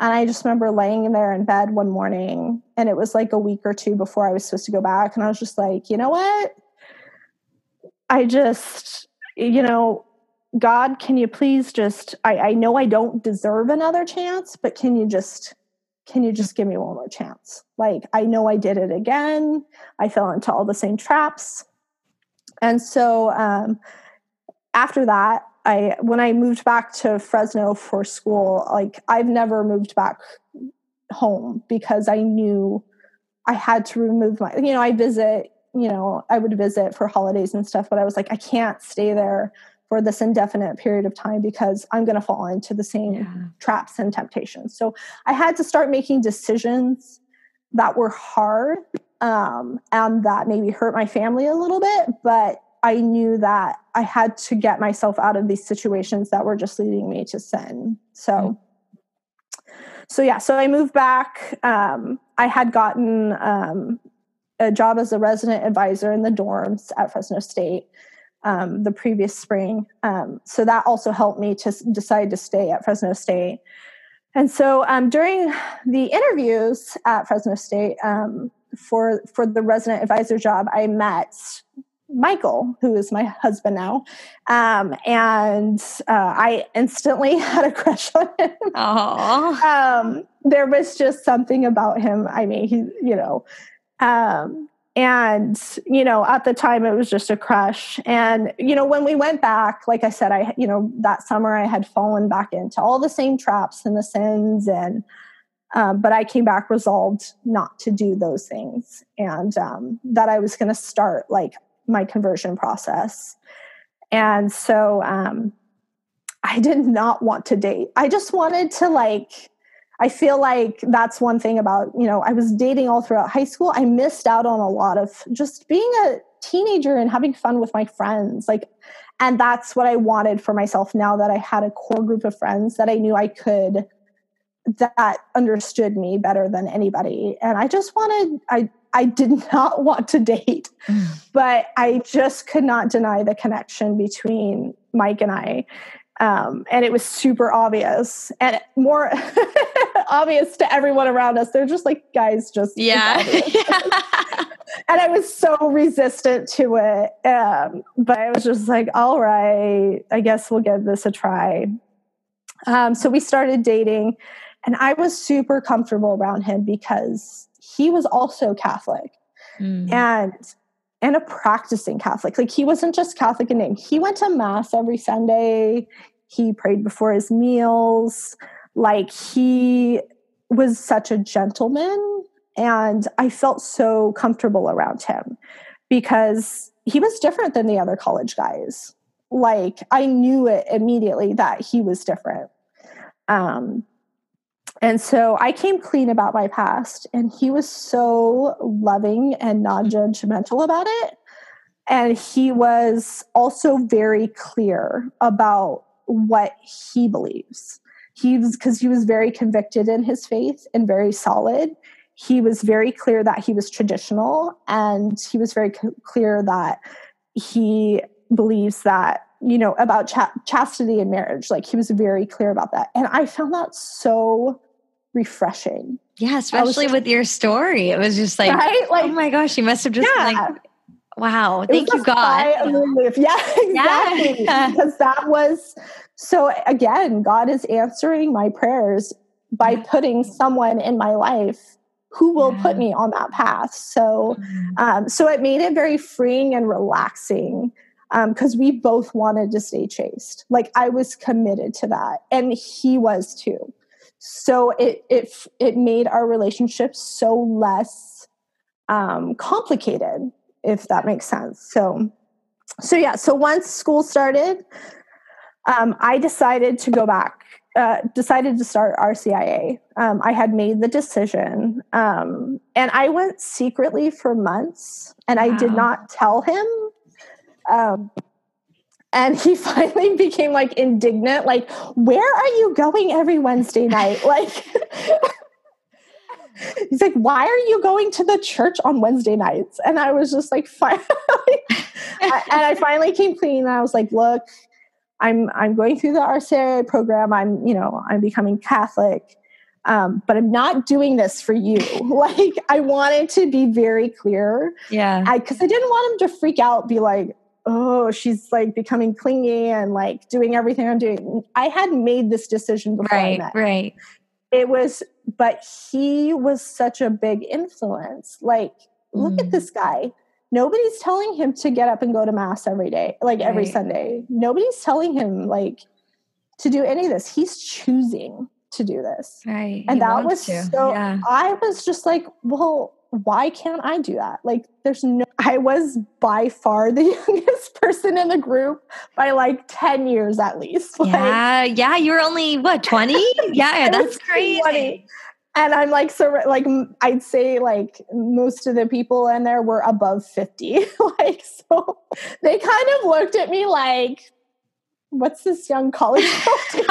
and I just remember laying there in bed one morning, and it was like a week or two before I was supposed to go back. And I was just like, you know what? I just, you know, God, can you please just, I, I know I don't deserve another chance, but can you just can you just give me one more chance? Like, I know I did it again. I fell into all the same traps. And so um, after that, I when I moved back to Fresno for school, like I've never moved back home because I knew I had to remove my, you know, I visit, you know, I would visit for holidays and stuff, but I was like, I can't stay there for this indefinite period of time because I'm going to fall into the same yeah. traps and temptations. So I had to start making decisions that were hard um, and that maybe hurt my family a little bit, but I knew that I had to get myself out of these situations that were just leading me to sin. So, mm-hmm. so yeah, so I moved back. Um, I had gotten um, a job as a resident advisor in the dorms at Fresno State um, the previous spring. Um, so that also helped me to decide to stay at Fresno State. And so um, during the interviews at Fresno State um, for for the resident advisor job, I met Michael, who is my husband now, um, and uh, I instantly (laughs) had a crush on him. Um, there was just something about him. I mean, he, you know, um, and you know at the time it was just a crush and you know when we went back like i said i you know that summer i had fallen back into all the same traps and the sins and um, but i came back resolved not to do those things and um, that i was going to start like my conversion process and so um, i did not want to date i just wanted to like I feel like that's one thing about, you know, I was dating all throughout high school. I missed out on a lot of just being a teenager and having fun with my friends. Like, and that's what I wanted for myself now that I had a core group of friends that I knew I could, that understood me better than anybody. And I just wanted, I, I did (laughs) not want to date, mm. but I just could not deny the connection between Mike and I. Um, and it was super obvious and more (laughs) obvious to everyone around us. They're just like, guys, just yeah. (laughs) and I was so resistant to it. Um, but I was just like, all right, I guess we'll give this a try. Um, so we started dating, and I was super comfortable around him because he was also Catholic. Mm. And and a practicing Catholic. Like he wasn't just Catholic in name. He went to mass every Sunday. He prayed before his meals. Like he was such a gentleman. And I felt so comfortable around him because he was different than the other college guys. Like I knew it immediately that he was different. Um, and so I came clean about my past, and he was so loving and non judgmental about it. And he was also very clear about what he believes. He was, because he was very convicted in his faith and very solid. He was very clear that he was traditional, and he was very clear that he believes that you know about ch- chastity and marriage like he was very clear about that and i found that so refreshing. Yeah, especially was, with your story. It was just like, right? like oh my gosh, you must have just yeah. like, wow, thank you, God. (laughs) Yeah, exactly. Yeah. because that was so again, God is answering my prayers by putting someone in my life who will yeah. put me on that path. So, um, so it made it very freeing and relaxing because um, we both wanted to stay chaste. Like I was committed to that, and he was too so it it it made our relationship so less um, complicated if that makes sense so so yeah so once school started um, i decided to go back uh, decided to start rcia um, i had made the decision um, and i went secretly for months and wow. i did not tell him um, and he (laughs) finally became like indignant like where are you going every wednesday night? Like (laughs) he's like why are you going to the church on wednesday nights? And i was just like (laughs) finally and i finally came clean and i was like look i'm i'm going through the rcia program. I'm you know i'm becoming catholic um, but i'm not doing this for you. Like i wanted to be very clear. Yeah. Because I, I didn't want him to freak out be like oh, she's like becoming clingy and like doing everything I'm doing. I had made this decision before right, I met. Right. It was, but he was such a big influence. Like, look mm. at this guy. Nobody's telling him to get up and go to mass every day, like every right. Sunday. Nobody's telling him like to do any of this. He's choosing to do this. Right. And he that was to. so yeah. I was just like, well, why can't I do that? Like, there's no, I was by far the (laughs) youngest person in the group by like 10 years at least. (laughs) Like, yeah. Yeah. You were only, what, 20? (laughs) yeah. That's crazy. 20. And I'm like, so, like, I'd say like most of the people in there were above 50. like, so they kind of looked at me like, what's this young college girl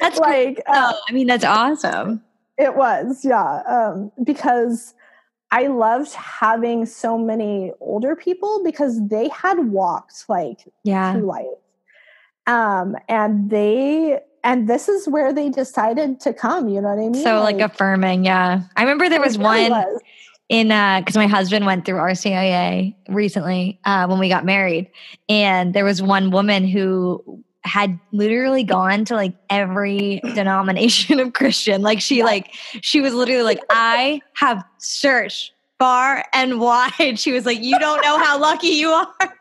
That's like, uh, I mean, that's awesome it was, yeah. Um, because I loved having so many older people because they had walked like yeah. through life. Um, and they and this is where they decided to come, you know what I mean? So like, like affirming, yeah. I remember there was one was. in uh because my husband went through RCIA recently uh when we got married. And there was one woman who had literally gone to like every denomination of Christian. Like she like she was literally like, I have searched far and wide. She was like, You don't know how lucky you are. (laughs)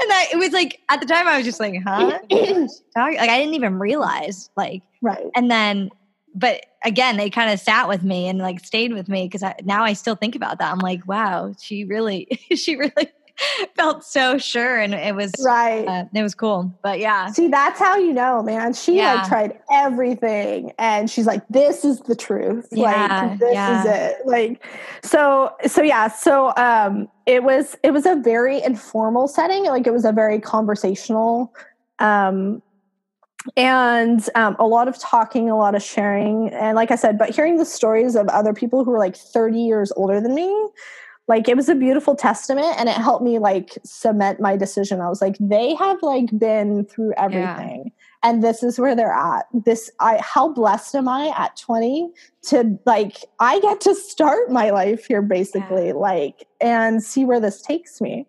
And that it was like at the time I was just like, huh? (clears throat) like I didn't even realize. Like right. And then but again, they kind of sat with me and like stayed with me because now I still think about that. I'm like, wow, she really, (laughs) she really (laughs) felt so sure and it was right. uh, it was cool but yeah. See that's how you know man. She yeah. like tried everything and she's like this is the truth. Yeah, like this yeah. is it. Like so so yeah so um it was it was a very informal setting like it was a very conversational um and um, a lot of talking a lot of sharing and like i said but hearing the stories of other people who were like 30 years older than me like it was a beautiful testament and it helped me like cement my decision i was like they have like been through everything yeah. and this is where they're at this i how blessed am i at 20 to like i get to start my life here basically yeah. like and see where this takes me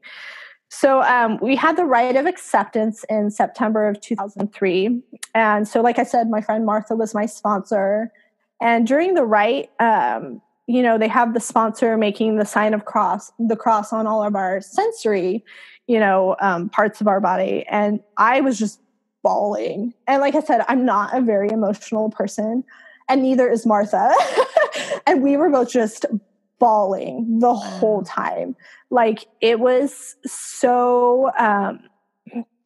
so um, we had the rite of acceptance in september of 2003 and so like i said my friend martha was my sponsor and during the rite um, you know they have the sponsor making the sign of cross the cross on all of our sensory you know um, parts of our body and i was just bawling. And like I said, I'm not a very emotional person, and neither is Martha. (laughs) and we were both just bawling the whole time. Like it was so um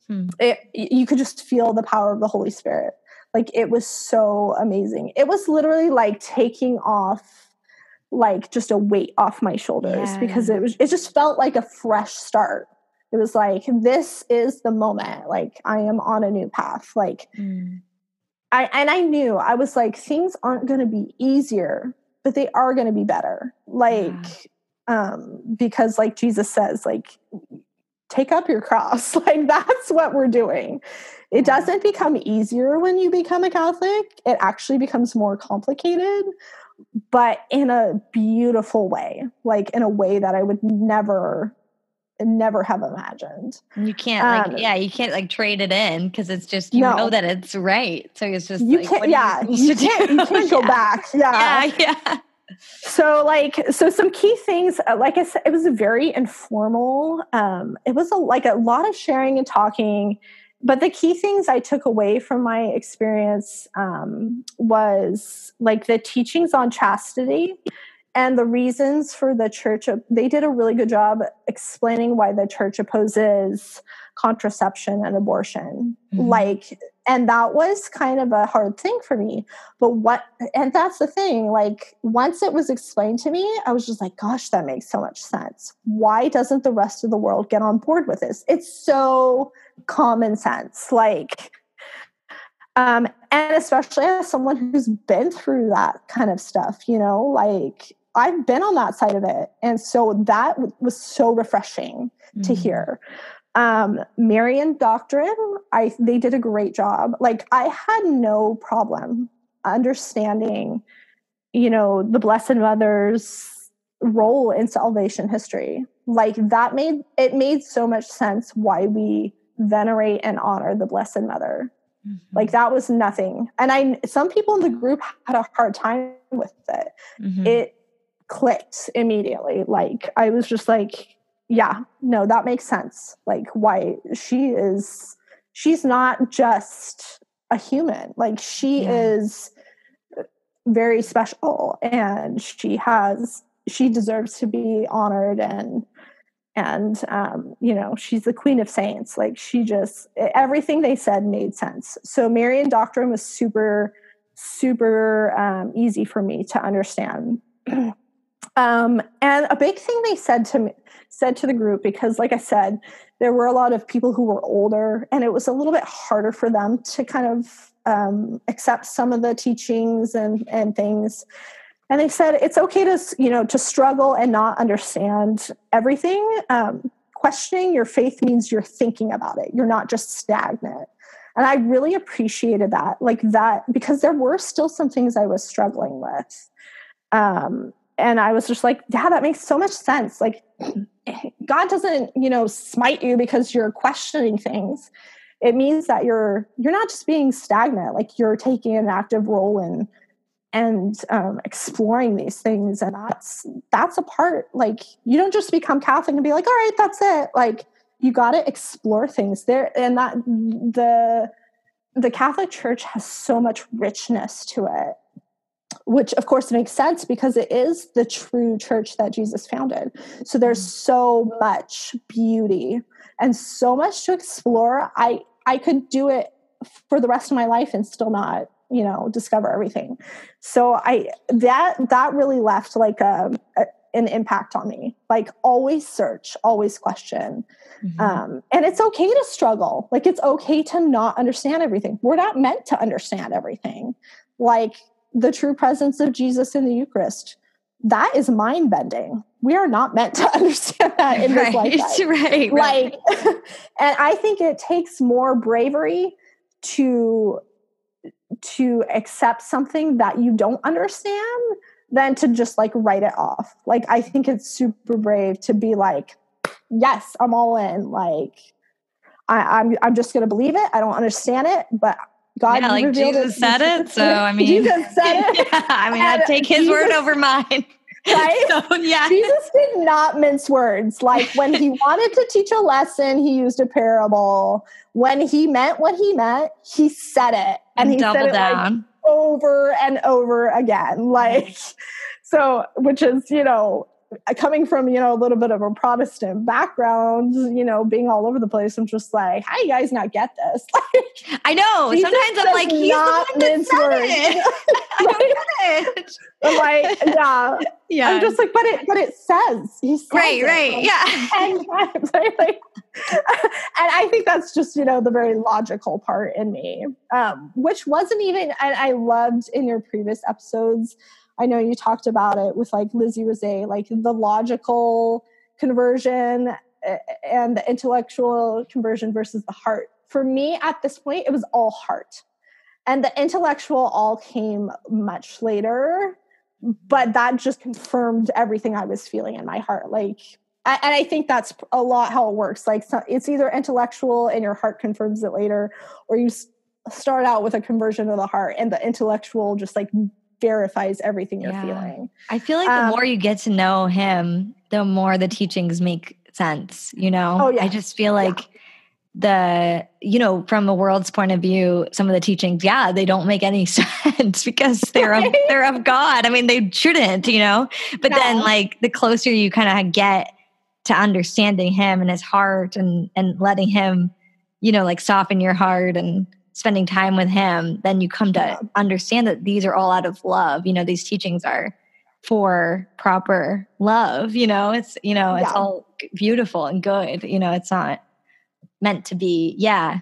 hmm. it, you could just feel the power of the Holy Spirit. Like it was so amazing. It was literally like taking off like just a weight off my shoulders yeah. because it was it just felt like a fresh start. It was like this is the moment. Like I am on a new path. Like mm. I and I knew I was like things aren't going to be easier, but they are going to be better. Like yeah. um because like Jesus says like take up your cross. (laughs) Like that's what we're doing. It doesn't become easier when you become a Catholic. It actually becomes more complicated, but in a beautiful way, like in a way that I would never never have imagined. You can't like um, yeah, you can't like trade it in because it's just you no. know that it's right. So it's just you like, can't yeah, you, (laughs) you can't you can't go (laughs) yeah. back. Yeah. Yeah, yeah so like so some key things uh, like i said it was a very informal um it was a, like a lot of sharing and talking but the key things i took away from my experience um, was like the teachings on chastity and the reasons for the church they did a really good job explaining why the church opposes contraception and abortion mm-hmm. like and that was kind of a hard thing for me but what and that's the thing like once it was explained to me i was just like gosh that makes so much sense why doesn't the rest of the world get on board with this it's so common sense like um and especially as someone who's been through that kind of stuff you know like I've been on that side of it. And so that was so refreshing mm-hmm. to hear. Um, Marian Doctrine, I they did a great job. Like I had no problem understanding, you know, the Blessed Mother's role in salvation history. Like that made it made so much sense why we venerate and honor the Blessed Mother. Mm-hmm. Like that was nothing. And I some people in the group had a hard time with it. Mm-hmm. It clicked immediately. Like I was just like, yeah, no, that makes sense. Like why she is she's not just a human. Like she yeah. is very special and she has she deserves to be honored and and um, you know she's the queen of saints like she just everything they said made sense so marian doctrine was super super um, easy for me to understand (clears throat) Um, and a big thing they said to me, said to the group, because like I said, there were a lot of people who were older, and it was a little bit harder for them to kind of um, accept some of the teachings and and things. And they said it's okay to you know to struggle and not understand everything. Um, questioning your faith means you're thinking about it. You're not just stagnant. And I really appreciated that, like that, because there were still some things I was struggling with. Um, and I was just like, yeah, that makes so much sense. Like, (clears throat) God doesn't, you know, smite you because you're questioning things. It means that you're you're not just being stagnant. Like you're taking an active role in and um, exploring these things, and that's that's a part. Like you don't just become Catholic and be like, all right, that's it. Like you got to explore things there, and that the the Catholic Church has so much richness to it which of course makes sense because it is the true church that Jesus founded. So there's mm. so much beauty and so much to explore. I I could do it for the rest of my life and still not, you know, discover everything. So I that that really left like a, a an impact on me. Like always search, always question. Mm-hmm. Um, and it's okay to struggle. Like it's okay to not understand everything. We're not meant to understand everything. Like the true presence of Jesus in the Eucharist. That is mind bending. We are not meant to (laughs) understand that in right, this lifetime. (laughs) Right, like, right. (laughs) and I think it takes more bravery to to accept something that you don't understand than to just like write it off. Like I think it's super brave to be like, yes, I'm all in. Like I, I'm I'm just gonna believe it. I don't understand it, but God yeah, like Jesus it. said it. (laughs) So I mean, Jesus (laughs) said it. yeah, I mean, I take His Jesus, word over mine. (laughs) right? So, yeah. Jesus did not mince words. Like when he wanted to teach a lesson, he used a parable. When he meant what he meant, he said it. And he Double said it down. like over and over again. Like, mm-hmm. so, which is, you know, coming from you know a little bit of a protestant background you know being all over the place i'm just like how you guys not get this (laughs) like, I know. Sometimes I'm like, he's not the one that said it. (laughs) (laughs) I don't get it. I'm like yeah Yeah. i'm just like but it but it says he says right, it, right. like, Yeah. times like, and i think that's just you know the very logical part in me um which wasn't even and i loved in your previous episodes i know you talked about it with like lizzie rose like the logical conversion and the intellectual conversion versus the heart. For me at this point it was all heart. And the intellectual all came much later but that just confirmed everything i was feeling in my heart. Like and i think that's a lot how it works. Like it's either intellectual and your heart confirms it later or you start out with a conversion of the heart and the intellectual just like verifies everything you're Yeah. feeling I feel like the Um, more you get to know him, the more the teachings make sense, you know? Oh, yeah. I just feel like the, you know, from a world's point of view, some of the teachings, yeah, they don't make any (laughs) sense because they're of, they're of God. I mean, they shouldn't, you know? But then like the closer you kind of get to understanding him and his heart and and letting him, you know, like soften your heart and spending time with him, then you come to understand that these are all out of love. You know, these teachings are for proper love, you know, it's you know, it's Yeah. all beautiful and good. You know, it's not meant to be, yeah,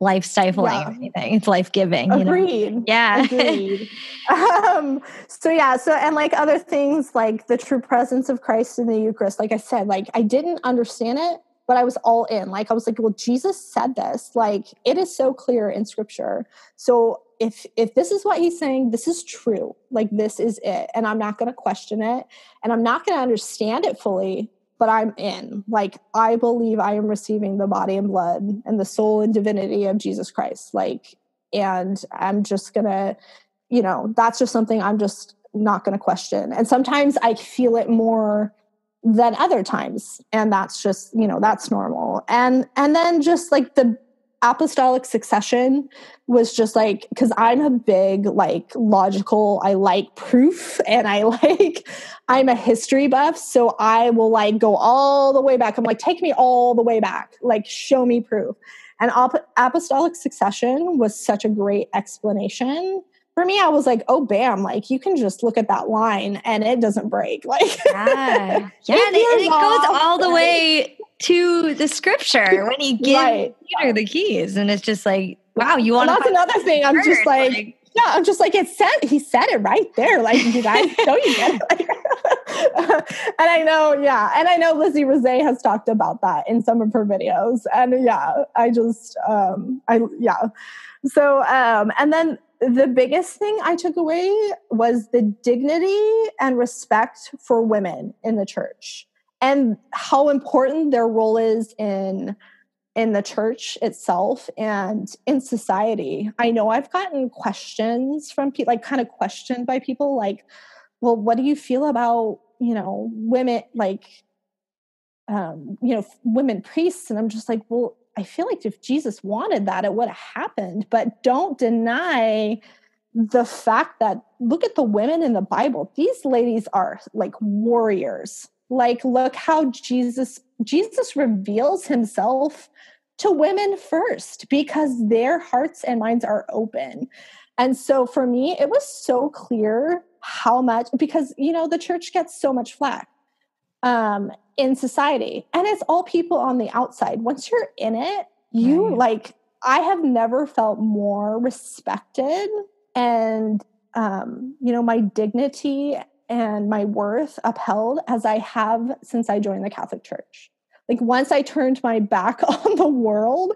life stifling Yeah. or anything. It's life giving. You know? agreed Yeah. agreed (laughs) um so yeah so and like other things like the true presence of christ in the eucharist like i said like i didn't understand it but i was all in. Like i was like well jesus said this. Like it is so clear in scripture. So if if this is what he's saying this is true. Like this is it. And i'm not going to question it. And i'm not going to understand it fully but i'm in. Like i believe i am receiving the body and blood and the soul and divinity of jesus christ. Like and i'm just gonna you know that's just something i'm just not gonna question. And sometimes i feel it more than other times. And that's just you know that's normal. And and then just like the apostolic succession was just like because i'm a big like logical i like proof (laughs) and i like i'm a history buff. So i will like go all the way back. I'm like take me all the way back. Like show me proof. And ap- apostolic succession was such a great explanation for me i was like oh bam like you can just look at that line and it doesn't break (laughs) like Yeah. (laughs) Yeah. It And it, it goes all the way (laughs) to the scripture when he gives Right. Peter the keys. And it's just like, wow, you want and that's another thing i'm just like yeah i'm just like it said he said it right there like you guys know you get it Like, and i know yeah and i know lizzie rose has talked about that in some of her videos and yeah i just um i yeah so um and then the biggest thing i took away was the dignity and respect for women in the church and how important their role is in in the church itself and in society. I know I've gotten questions from people, like kind of questioned by people, like, well, what do you feel about, you know, women, like, um, you know, women priests? And I'm just like, well, I feel like if Jesus wanted that, it would have happened. But don't deny the fact that look at the women in the Bible. These ladies are like warriors. Like, look how Jesus Jesus reveals himself to women first because their hearts and minds are open. And so for me, it was so clear how much, because, you know, the church gets so much flack um, in society, and it's all people on the outside. Once you're in it, you Right. like, I have never felt more respected and, um, you know, my dignity and my worth upheld as I have since I joined the Catholic Church. Like once I turned my back (laughs) on the world,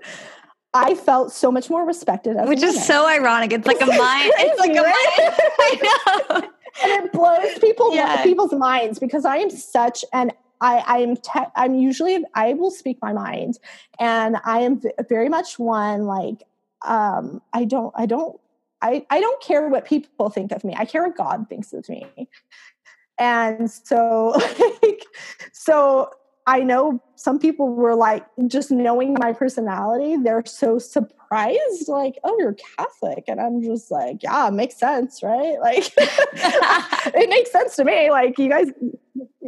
I felt so much more respected as a which is so ironic. It's like a mind. It's like a mind. (laughs) (laughs) I know. And it blows people (laughs) Yeah. people's minds because I am such an I I am te- I'm usually I will speak my mind and I am v- very much one like um I don't I don't I I don't care what people think of me. I care what God thinks of me. and so (laughs) like so I know some people were like, just knowing my personality, they're so surprised, like, oh, you're Catholic. And I'm just like, yeah, it makes sense, right? (laughs) Like, it makes sense to me. Like, you guys,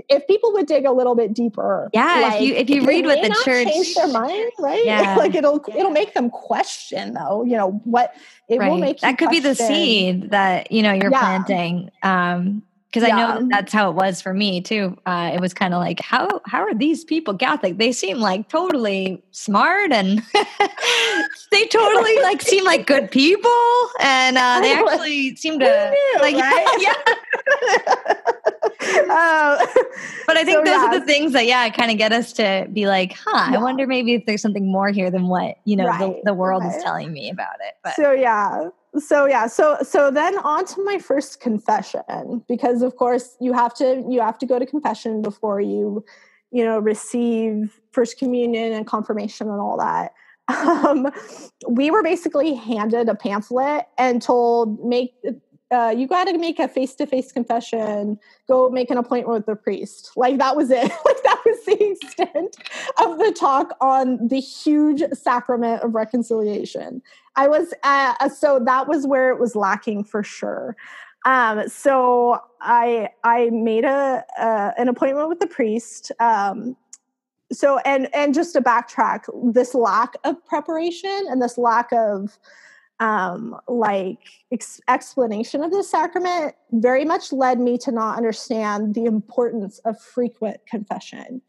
if people would dig a little bit deeper, yeah, like, if you if you read what the church change their mind, right? Yeah. (laughs) like it'll it'll make them question, though. You know what? It right. will make that could question. be the seed that you know you're Yeah. planting. Um, because I know Yeah. that's how it was for me too. Uh, it was kind of like, how how are these people Catholic? They seem like totally smart and (laughs) they totally like seem like good people, and uh, they actually seem to knew, like (laughs) right? yeah. Um, (laughs) But I think So, those are the things that yeah kind of get us to be like, huh? I wonder maybe if there's something more here than what you know the, Right, the world is telling me about it. But so yeah so yeah so so then on to my first confession because of course you have to you have to go to confession before you you know receive first communion and confirmation and all that. (laughs) Um, we were basically handed a pamphlet and told make uh, you got to make a face-to-face confession go make an appointment with the priest like that was it (laughs) like that was the extent of the talk on the huge sacrament of reconciliation I was uh, so that was where it was lacking for sure. Um, so I I made a uh, an appointment with the priest. Um, so and and just to backtrack, this lack of preparation and this lack of um, like ex- explanation of the sacrament very much led me to not understand the importance of frequent confession.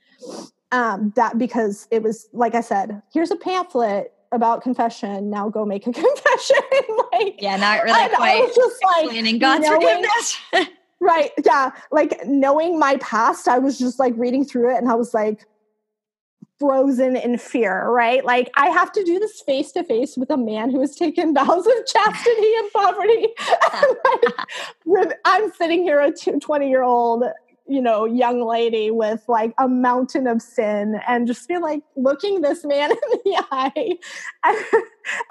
Um, that because it was like I said, here's a pamphlet about confession. Now go make a (laughs) confession. (laughs) like yeah, not really and I was just like explaining God's knowing- forgiveness. (laughs) right yeah like knowing my past i was just like reading through it and i was like frozen in fear right? Like i have to do this face to face with a man who has taken vows of chastity and poverty. (laughs) And, like, i'm sitting here a 20 year old you know young lady with like a mountain of sin and just be like looking this man (laughs) in the eye. And,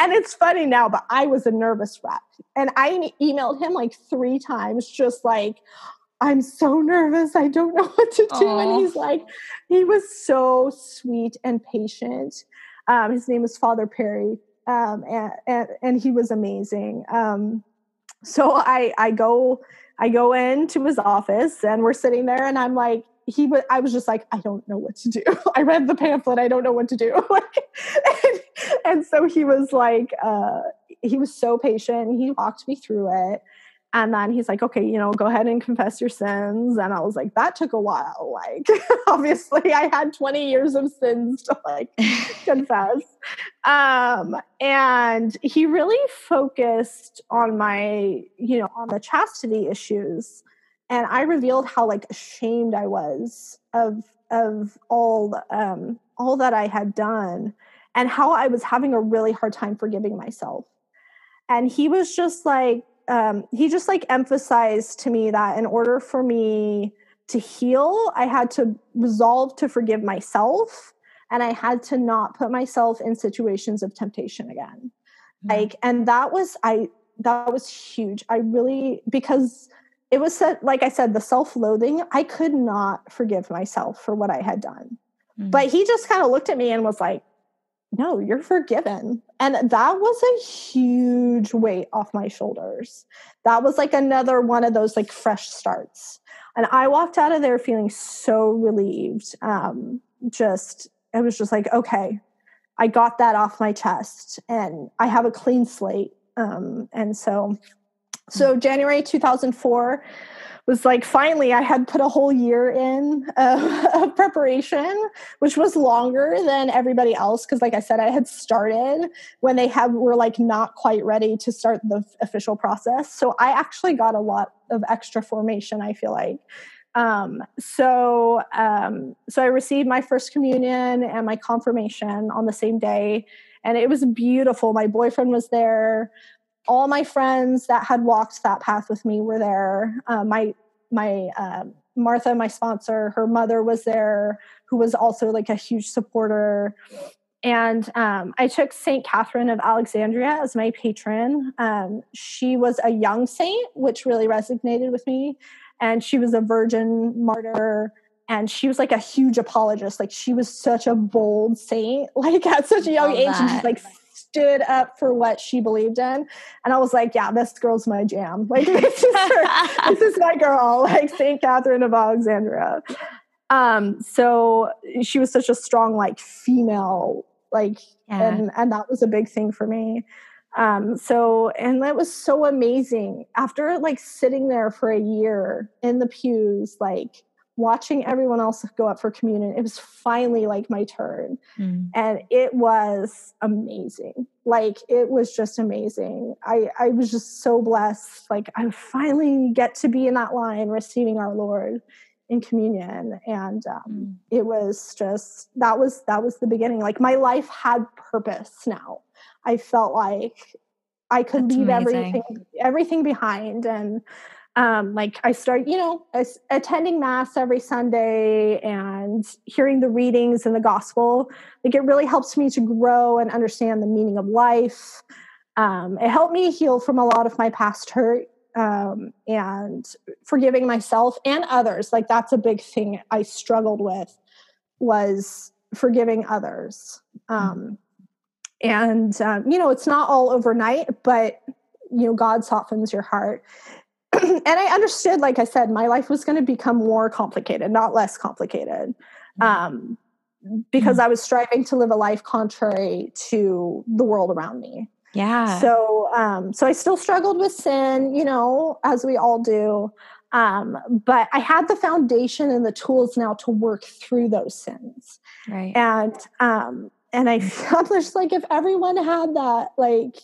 and it's funny now but i was a nervous wreck. And I emailed him like three times, just like, I'm so nervous. I don't know (laughs) what to do. Aw. And he's like, he was so sweet and patient. Um, his name was Father Perry, um, and, and and he was amazing. Um, so I I go I go into his office and we're sitting there, and I'm like, he was I was just like, I don't know what to do. (laughs) I read the pamphlet. I don't know what to do. (laughs) And, and so he was like, uh, he was so patient. He walked me through it. And then he's like, okay, you know, go ahead and confess your sins. And I was like, that took a while. Like, (laughs) obviously, I had 20 years of sins to like (laughs) confess. Um, and he really focused on my, you know, on the chastity issues. And I revealed how like ashamed I was of of all um all that I had done and how I was having a really hard time forgiving myself. And he was just like, um, he just like emphasized to me that in order for me to heal, I had to resolve to forgive myself and I had to not put myself in situations of temptation again. Like, and that was, I, that was huge. I really, because it was said, like I said, the self loathing, I could not forgive myself for what I had done. Mhm. But he just kind of looked at me and was like, no, you're forgiven. And that was a huge weight off my shoulders. That was like another one of those like fresh starts. And I walked out of there feeling so relieved. Um, just, it was just like, okay, I got that off my chest and I have a clean slate. Um, and so, so January 2004 was like finally I had put a whole year in of, (laughs) preparation, which was longer than everybody else because, like I said, I had started when they had were like not quite ready to start the official process. So I actually got a lot of extra formation. I feel like. Um, so um, so I received my first communion and my confirmation on the same day, and it was beautiful. My boyfriend was there all my friends that had walked that path with me were there. Uh, my my um, Martha, my sponsor, her mother was there, who was also like a huge supporter. And um, I took Saint Catherine of Alexandria as my patron. Um, she was a young saint, which really resonated with me. and she was a virgin martyr and she was like a huge apologist like she was such a bold saint (laughs) like at such a young Love age that. and she's like stood up for what she believed in. And i was like yeah this girl's my jam. (laughs) Like this is her, (laughs) this is my girl. (laughs) Like saint catherine of alexandria. Um so she was such a strong like female like yeah. and and that was a big thing for me. Um so and that was so amazing. After like sitting there for a year in the pews like watching everyone else go up for communion it was finally like my turn. Mm. and it was amazing. Like it was just amazing. I i was just so blessed. Like i finally get to be in that line receiving our lord in communion. And um, mm. it was just that was that was the beginning. Like my life had purpose now. I felt like i could That's leave amazing. everything everything behind and um, like I started, you know, attending mass every Sunday and hearing the readings and the gospel. Like it really helps me to grow and understand the meaning of life. Um, it helped me heal from a lot of my past hurt um, and forgiving myself and others. Like that's a big thing I struggled with was forgiving others. Um, and um, you know, it's not all overnight, but you know, God softens your heart. (clears throat) and I understood, like I said, my life was going to become more complicated, not less complicated. Mm-hmm. Um, because mm-hmm. I was striving to live a life contrary to the world around me. Yeah. So, um, so I still struggled with sin, you know, as we all do. Um, but I had the foundation and the tools now to work through those sins. Right. And, um, and I (laughs) felt just like if everyone had that, like,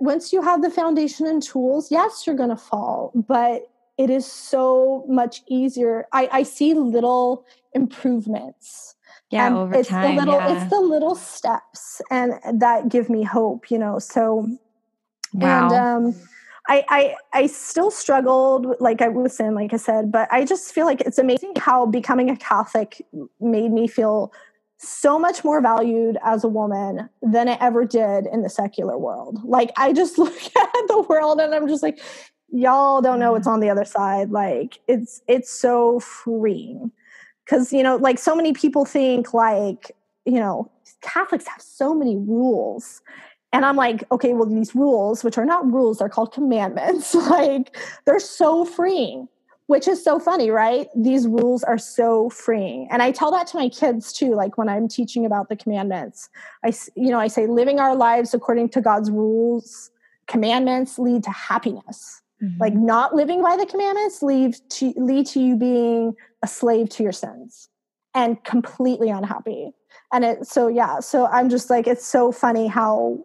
once you have the foundation and tools, yes, you're going to fall, but it is so much easier. I, I see little improvements. Yeah, and over it's time. The little, yeah. It's the little steps, and that give me hope. You know, so wow. and um, I, I I still struggled, like I was saying, like I said, but I just feel like it's amazing how becoming a Catholic made me feel so much more valued as a woman than it ever did in the secular world. Like I just (laughs) look at the world and I'm just like, y'all don't know what's mm-hmm. on the other side. Like it's it's so freeing. Cause you know, like so many people think like, you know, Catholics have so many rules. And I'm like, okay, well, these rules, which are not rules, they're called commandments, (laughs) like they're so freeing which is so funny, right? These rules are so freeing. And I tell that to my kids too, like when I'm teaching about the commandments. I you know, I say living our lives according to God's rules, commandments lead to happiness. Mm-hmm. Like not living by the commandments lead to lead to you being a slave to your sins and completely unhappy. And it so yeah, so I'm just like it's so funny how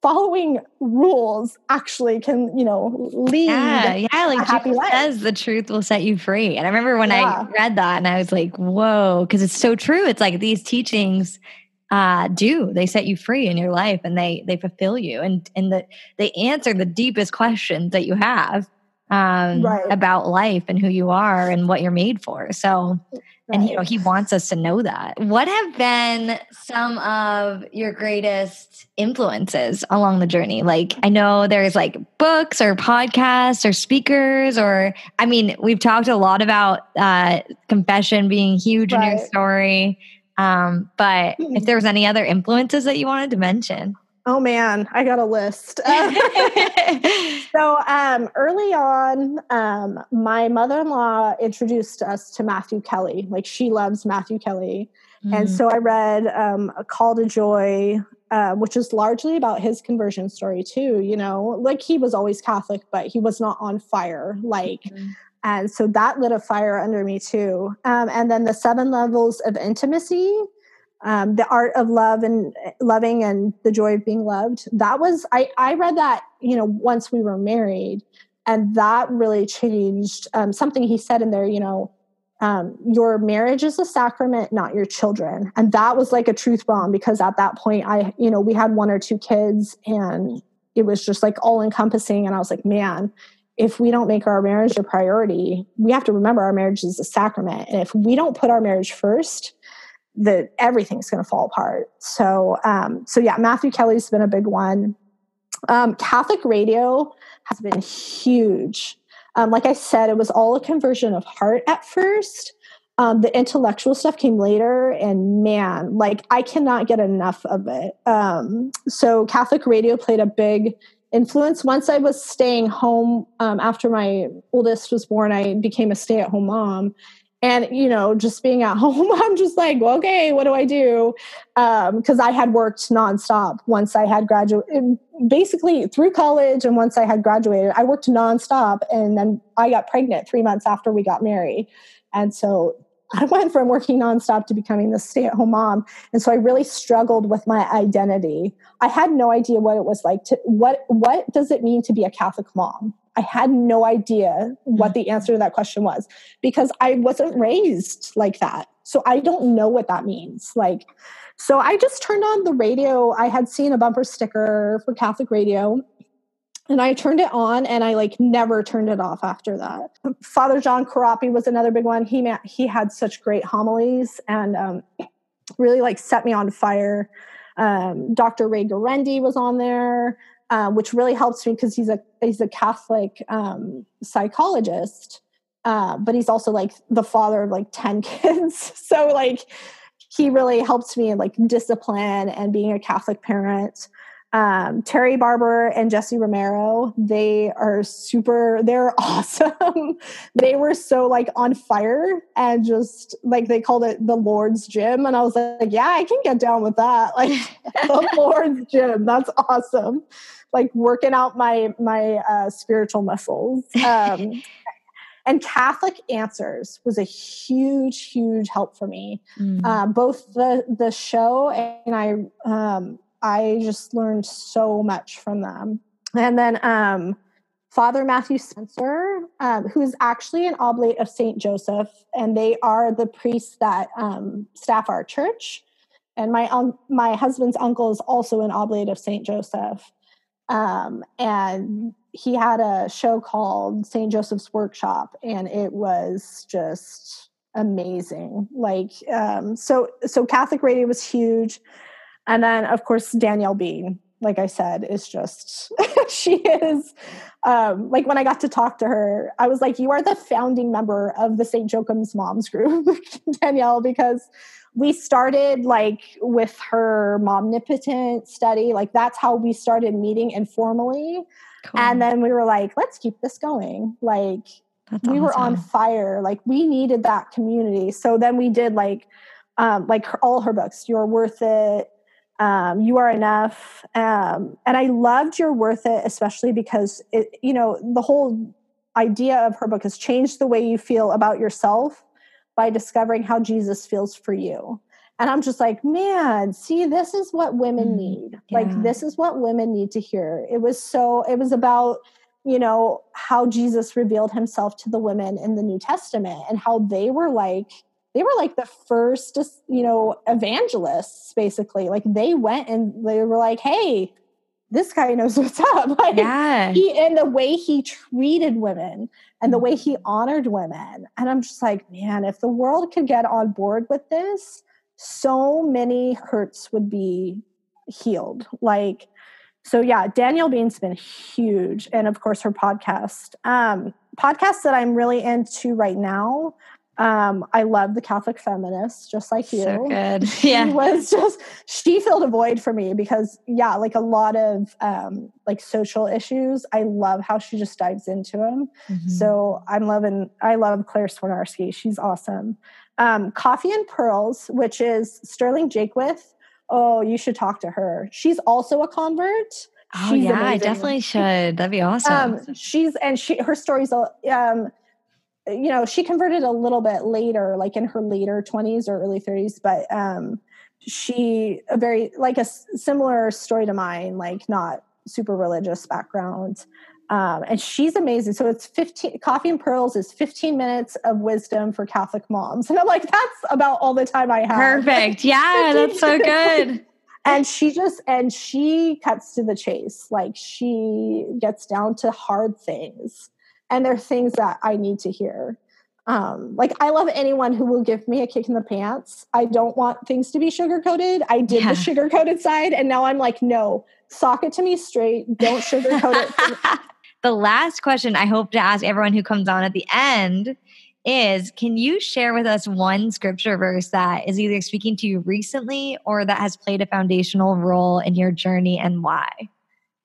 following rules actually can you know lead yeah yeah like Jesus life. says the truth will set you free and i remember when yeah. i read that and i was like whoa because it's so true it's like these teachings uh, do they set you free in your life and they they fulfill you and and the, they answer the deepest questions that you have um, right. about life and who you are and what you're made for so and you know, he wants us to know that. What have been some of your greatest influences along the journey? Like, I know there's like books or podcasts or speakers, or I mean, we've talked a lot about uh, confession being huge right. in your story. Um, but if hmm. there was any other influences that you wanted to mention. Oh man, I got a list. (laughs) (laughs) so um, early on, um, my mother-in-law introduced us to Matthew Kelly. Like she loves Matthew Kelly, mm. and so I read um, "A Call to Joy," uh, which is largely about his conversion story too. You know, like he was always Catholic, but he was not on fire. Like. Mm. And so that lit a fire under me too. Um, and then the seven levels of intimacy, um, the art of love and loving and the joy of being loved. That was i i read that you know once we were married and that really changed um, something he said in there you know um, your marriage is a sacrament not your children. And that was like a truth bomb because at that point i you know we had one or two kids and it was just like all encompassing and i was like man if we don't make our marriage a priority we have to remember our marriage is a sacrament and if we don't put our marriage first that everything's going to fall apart. So, um, so yeah, Matthew Kelly's been a big one. Um, Catholic radio has been huge. Um, like I said, it was all a conversion of heart at first. Um, the intellectual stuff came later, and man, like I cannot get enough of it. Um, so Catholic radio played a big influence. Once I was staying home um, after my oldest was born, I became a stay at home mom. And, you know, just being at (laughs) home, I'm just like, well, okay, what do I do? Because um, I had worked nonstop once I had graduated, basically through college. And once I had graduated, I worked nonstop. And then I got pregnant three months after we got married. And so (laughs) I went from working nonstop to becoming the stay at home mom. And so I really struggled with my identity. I had no idea what it was like to what what does it mean to be a Catholic mom? I had no idea what the answer to that question was because I wasn't raised like that. So I don't know what that means. Like so I just turned on the radio. I had seen a bumper sticker for Catholic radio and I turned it on and I like never turned it off after that. Father John Corapi was another big one. He he had such great homilies and um, really like set me on fire. Um, Dr. Ray Guarendi was on there, uh, which really helps me because he's a he's a Catholic um, psychologist, uh, but he's also like the father of like ten (laughs) kids. so like he really helps me in like discipline and being a Catholic parent um, Terry Barber and Jesse Romero, they are super, they're (laughs) awesome. they were so like on fire and just like they called it the Lord's Gym. And I was like, yeah, I can get down with that. (laughs) Like the (laughs) Lord's Gym, that's awesome. Like working out my my uh, spiritual muscles. Um, and Catholic Answers was a huge, huge help for me. Mm. Uh, both the the show and I um, I just learned so much from them. And then um, Father Matthew Spencer, um, who's actually an oblate of St. Joseph, and they are the priests that um, staff our church. And my um, my husband's uncle is also an oblate of St. Joseph. Um, and he had a show called St. Joseph's Workshop, and it was just amazing. Like, um, so so Catholic radio was huge. And then, of course, Danielle Bean, like I said, is just, (laughs) she is, um, like when I got to talk to her, I was like, you are the founding member of the St. Joachim's Moms group, (laughs) Danielle, because we started like with her momnipotent study. Like that's how we started meeting informally. Cool. And then we were like, let's keep this going. Like that's we awesome. were on fire. Like we needed that community. So then we did like, um, like her, all her books, You're Worth It, um, you are enough. Um, and i loved you're worth it especially because it you know the whole idea of her book has changed the way you feel about yourself by discovering how jesus feels for you. And i'm just like man see this is what women mm, need. Yeah. like this is what women need to hear. It was so it was about you know how jesus revealed himself to the women in the new testament and how they were like they were like the first you know evangelists basically. Like they went and they were like hey this guy knows what's up. (laughs) Like, yeah. he and the way he treated women and the way he honored women. And i'm just like man if the world could get on board with this so many hurts would be healed. Like so yeah danielle bean's been huge. And of course her podcast um podcasts that i'm really into right now um, I love the Catholic feminist, just like you. So good. (laughs) She yeah. was just she filled a void for me because yeah, like a lot of um, like social issues. I love how she just dives into them. Mm-hmm. So I'm loving. I love Claire Swinarski. She's awesome. Um, Coffee and Pearls, which is Sterling Jaquith. Oh, you should talk to her. She's also a convert. Oh she's yeah, amazing. I definitely should. That'd be awesome. Um, she's and she her story's um you know, she converted a little bit later, like in her later 20s or early 30s, but um, she a very like a similar story to mine, like not super religious background. Um, and she's amazing. So it's 15 Coffee and Pearls is 15 minutes of wisdom for Catholic moms. And I'm like, that's about all the time I have. Perfect. Yeah, (laughs) that's so good. (laughs) and she just and she cuts to the chase. Like she gets down to hard things and they're things that I need to hear. Um, like I love anyone who will give me a kick in the pants. I don't want things to be sugar coated. I did yeah. the sugar coated side, and now I'm like, no, sock it to me straight. Don't sugarcoat it. (laughs) the last question I hope to ask everyone who comes on at the end is can you share with us one scripture verse that is either speaking to you recently or that has played a foundational role in your journey and why?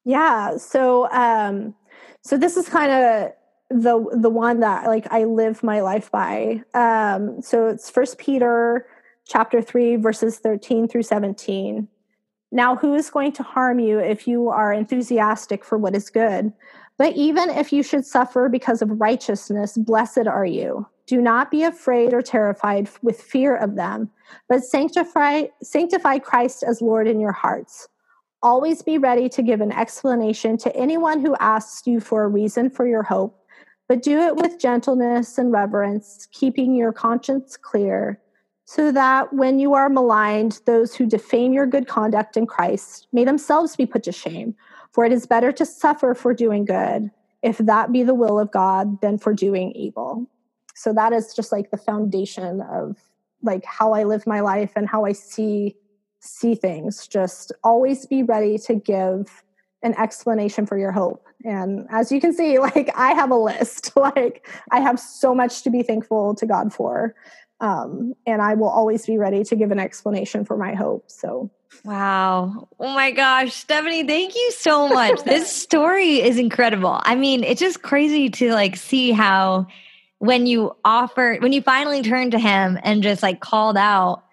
Yeah. So um so this is kind of the the one that like I live my life by. Um so it's first Peter chapter 3 verses 13 through 17. Now who is going to harm you if you are enthusiastic for what is good? But even if you should suffer because of righteousness, blessed are you. Do not be afraid or terrified with fear of them, but sanctify, sanctify Christ as Lord in your hearts. Always be ready to give an explanation to anyone who asks you for a reason for your hope, but do it with gentleness and reverence, keeping your conscience clear, so that when you are maligned, those who defame your good conduct in Christ may themselves be put to shame. For it is better to suffer for doing good, if that be the will of God, than for doing evil. So that is just like the foundation of like how I live my life and how I see see things. Just always be ready to give an explanation for your hope. And as you can see, (laughs) like I have a list. (laughs) like I have so much to be thankful to God for. Um, and I will always be ready to give an explanation for my hope. So Wow. Oh my gosh, Stephanie, thank you so much. (laughs) this story is incredible. I mean, it's just crazy to like see how when you offer when you finally turned to him and just like called out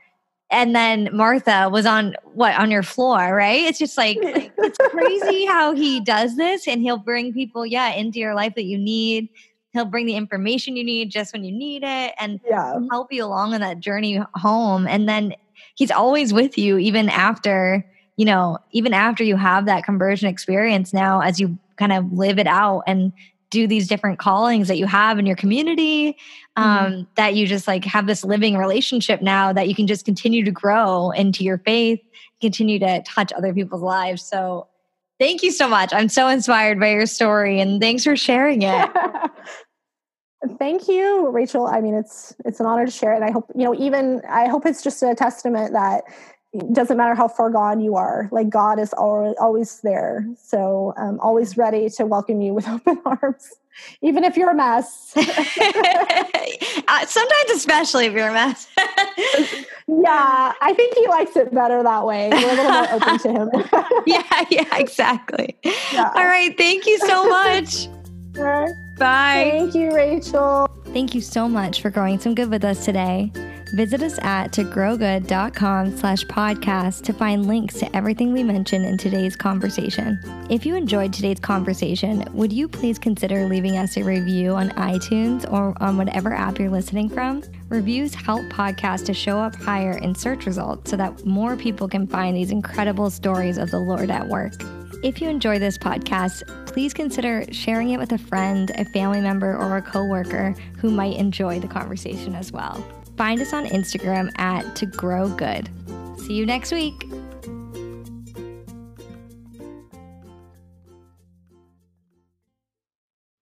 and then Martha was on what on your floor, right? It's just like (laughs) it's crazy how he does this and he'll bring people yeah into your life that you need. He'll bring the information you need just when you need it and yeah. help you along on that journey home and then he's always with you even after you know even after you have that conversion experience now as you kind of live it out and do these different callings that you have in your community mm-hmm. um, mm-hmm. that you just like have this living relationship now that you can just continue to grow into your faith continue to touch other people's lives so thank you so much i'm so inspired by your story and thanks for sharing it (laughs) Thank you, Rachel. I mean, it's it's an honor to share it. And I hope you know. Even I hope it's just a testament that it doesn't matter how far gone you are. Like God is always always there. So um, always ready to welcome you with (laughs) open arms, even if you're a mess. (laughs) uh, sometimes, especially if you're a mess. (laughs) yeah, I think He likes it better that way. We're a little more open to Him. yeah, yeah, exactly. Yeah. All right. Thank you so much. Bye. Thank you, Rachel. Thank you so much for growing some good with us today. Visit us at togrowgood.com slash podcast to find links to everything we mentioned in today's conversation. If you enjoyed today's conversation, would you please consider leaving us a review on iTunes or on whatever app you're listening from? Reviews help podcasts to show up higher in search results so that more people can find these incredible stories of the Lord at work. If you enjoy this podcast, please consider sharing it with a friend, a family member, or a coworker who might enjoy the conversation as well. Find us on Instagram at To Grow Good. See you next week.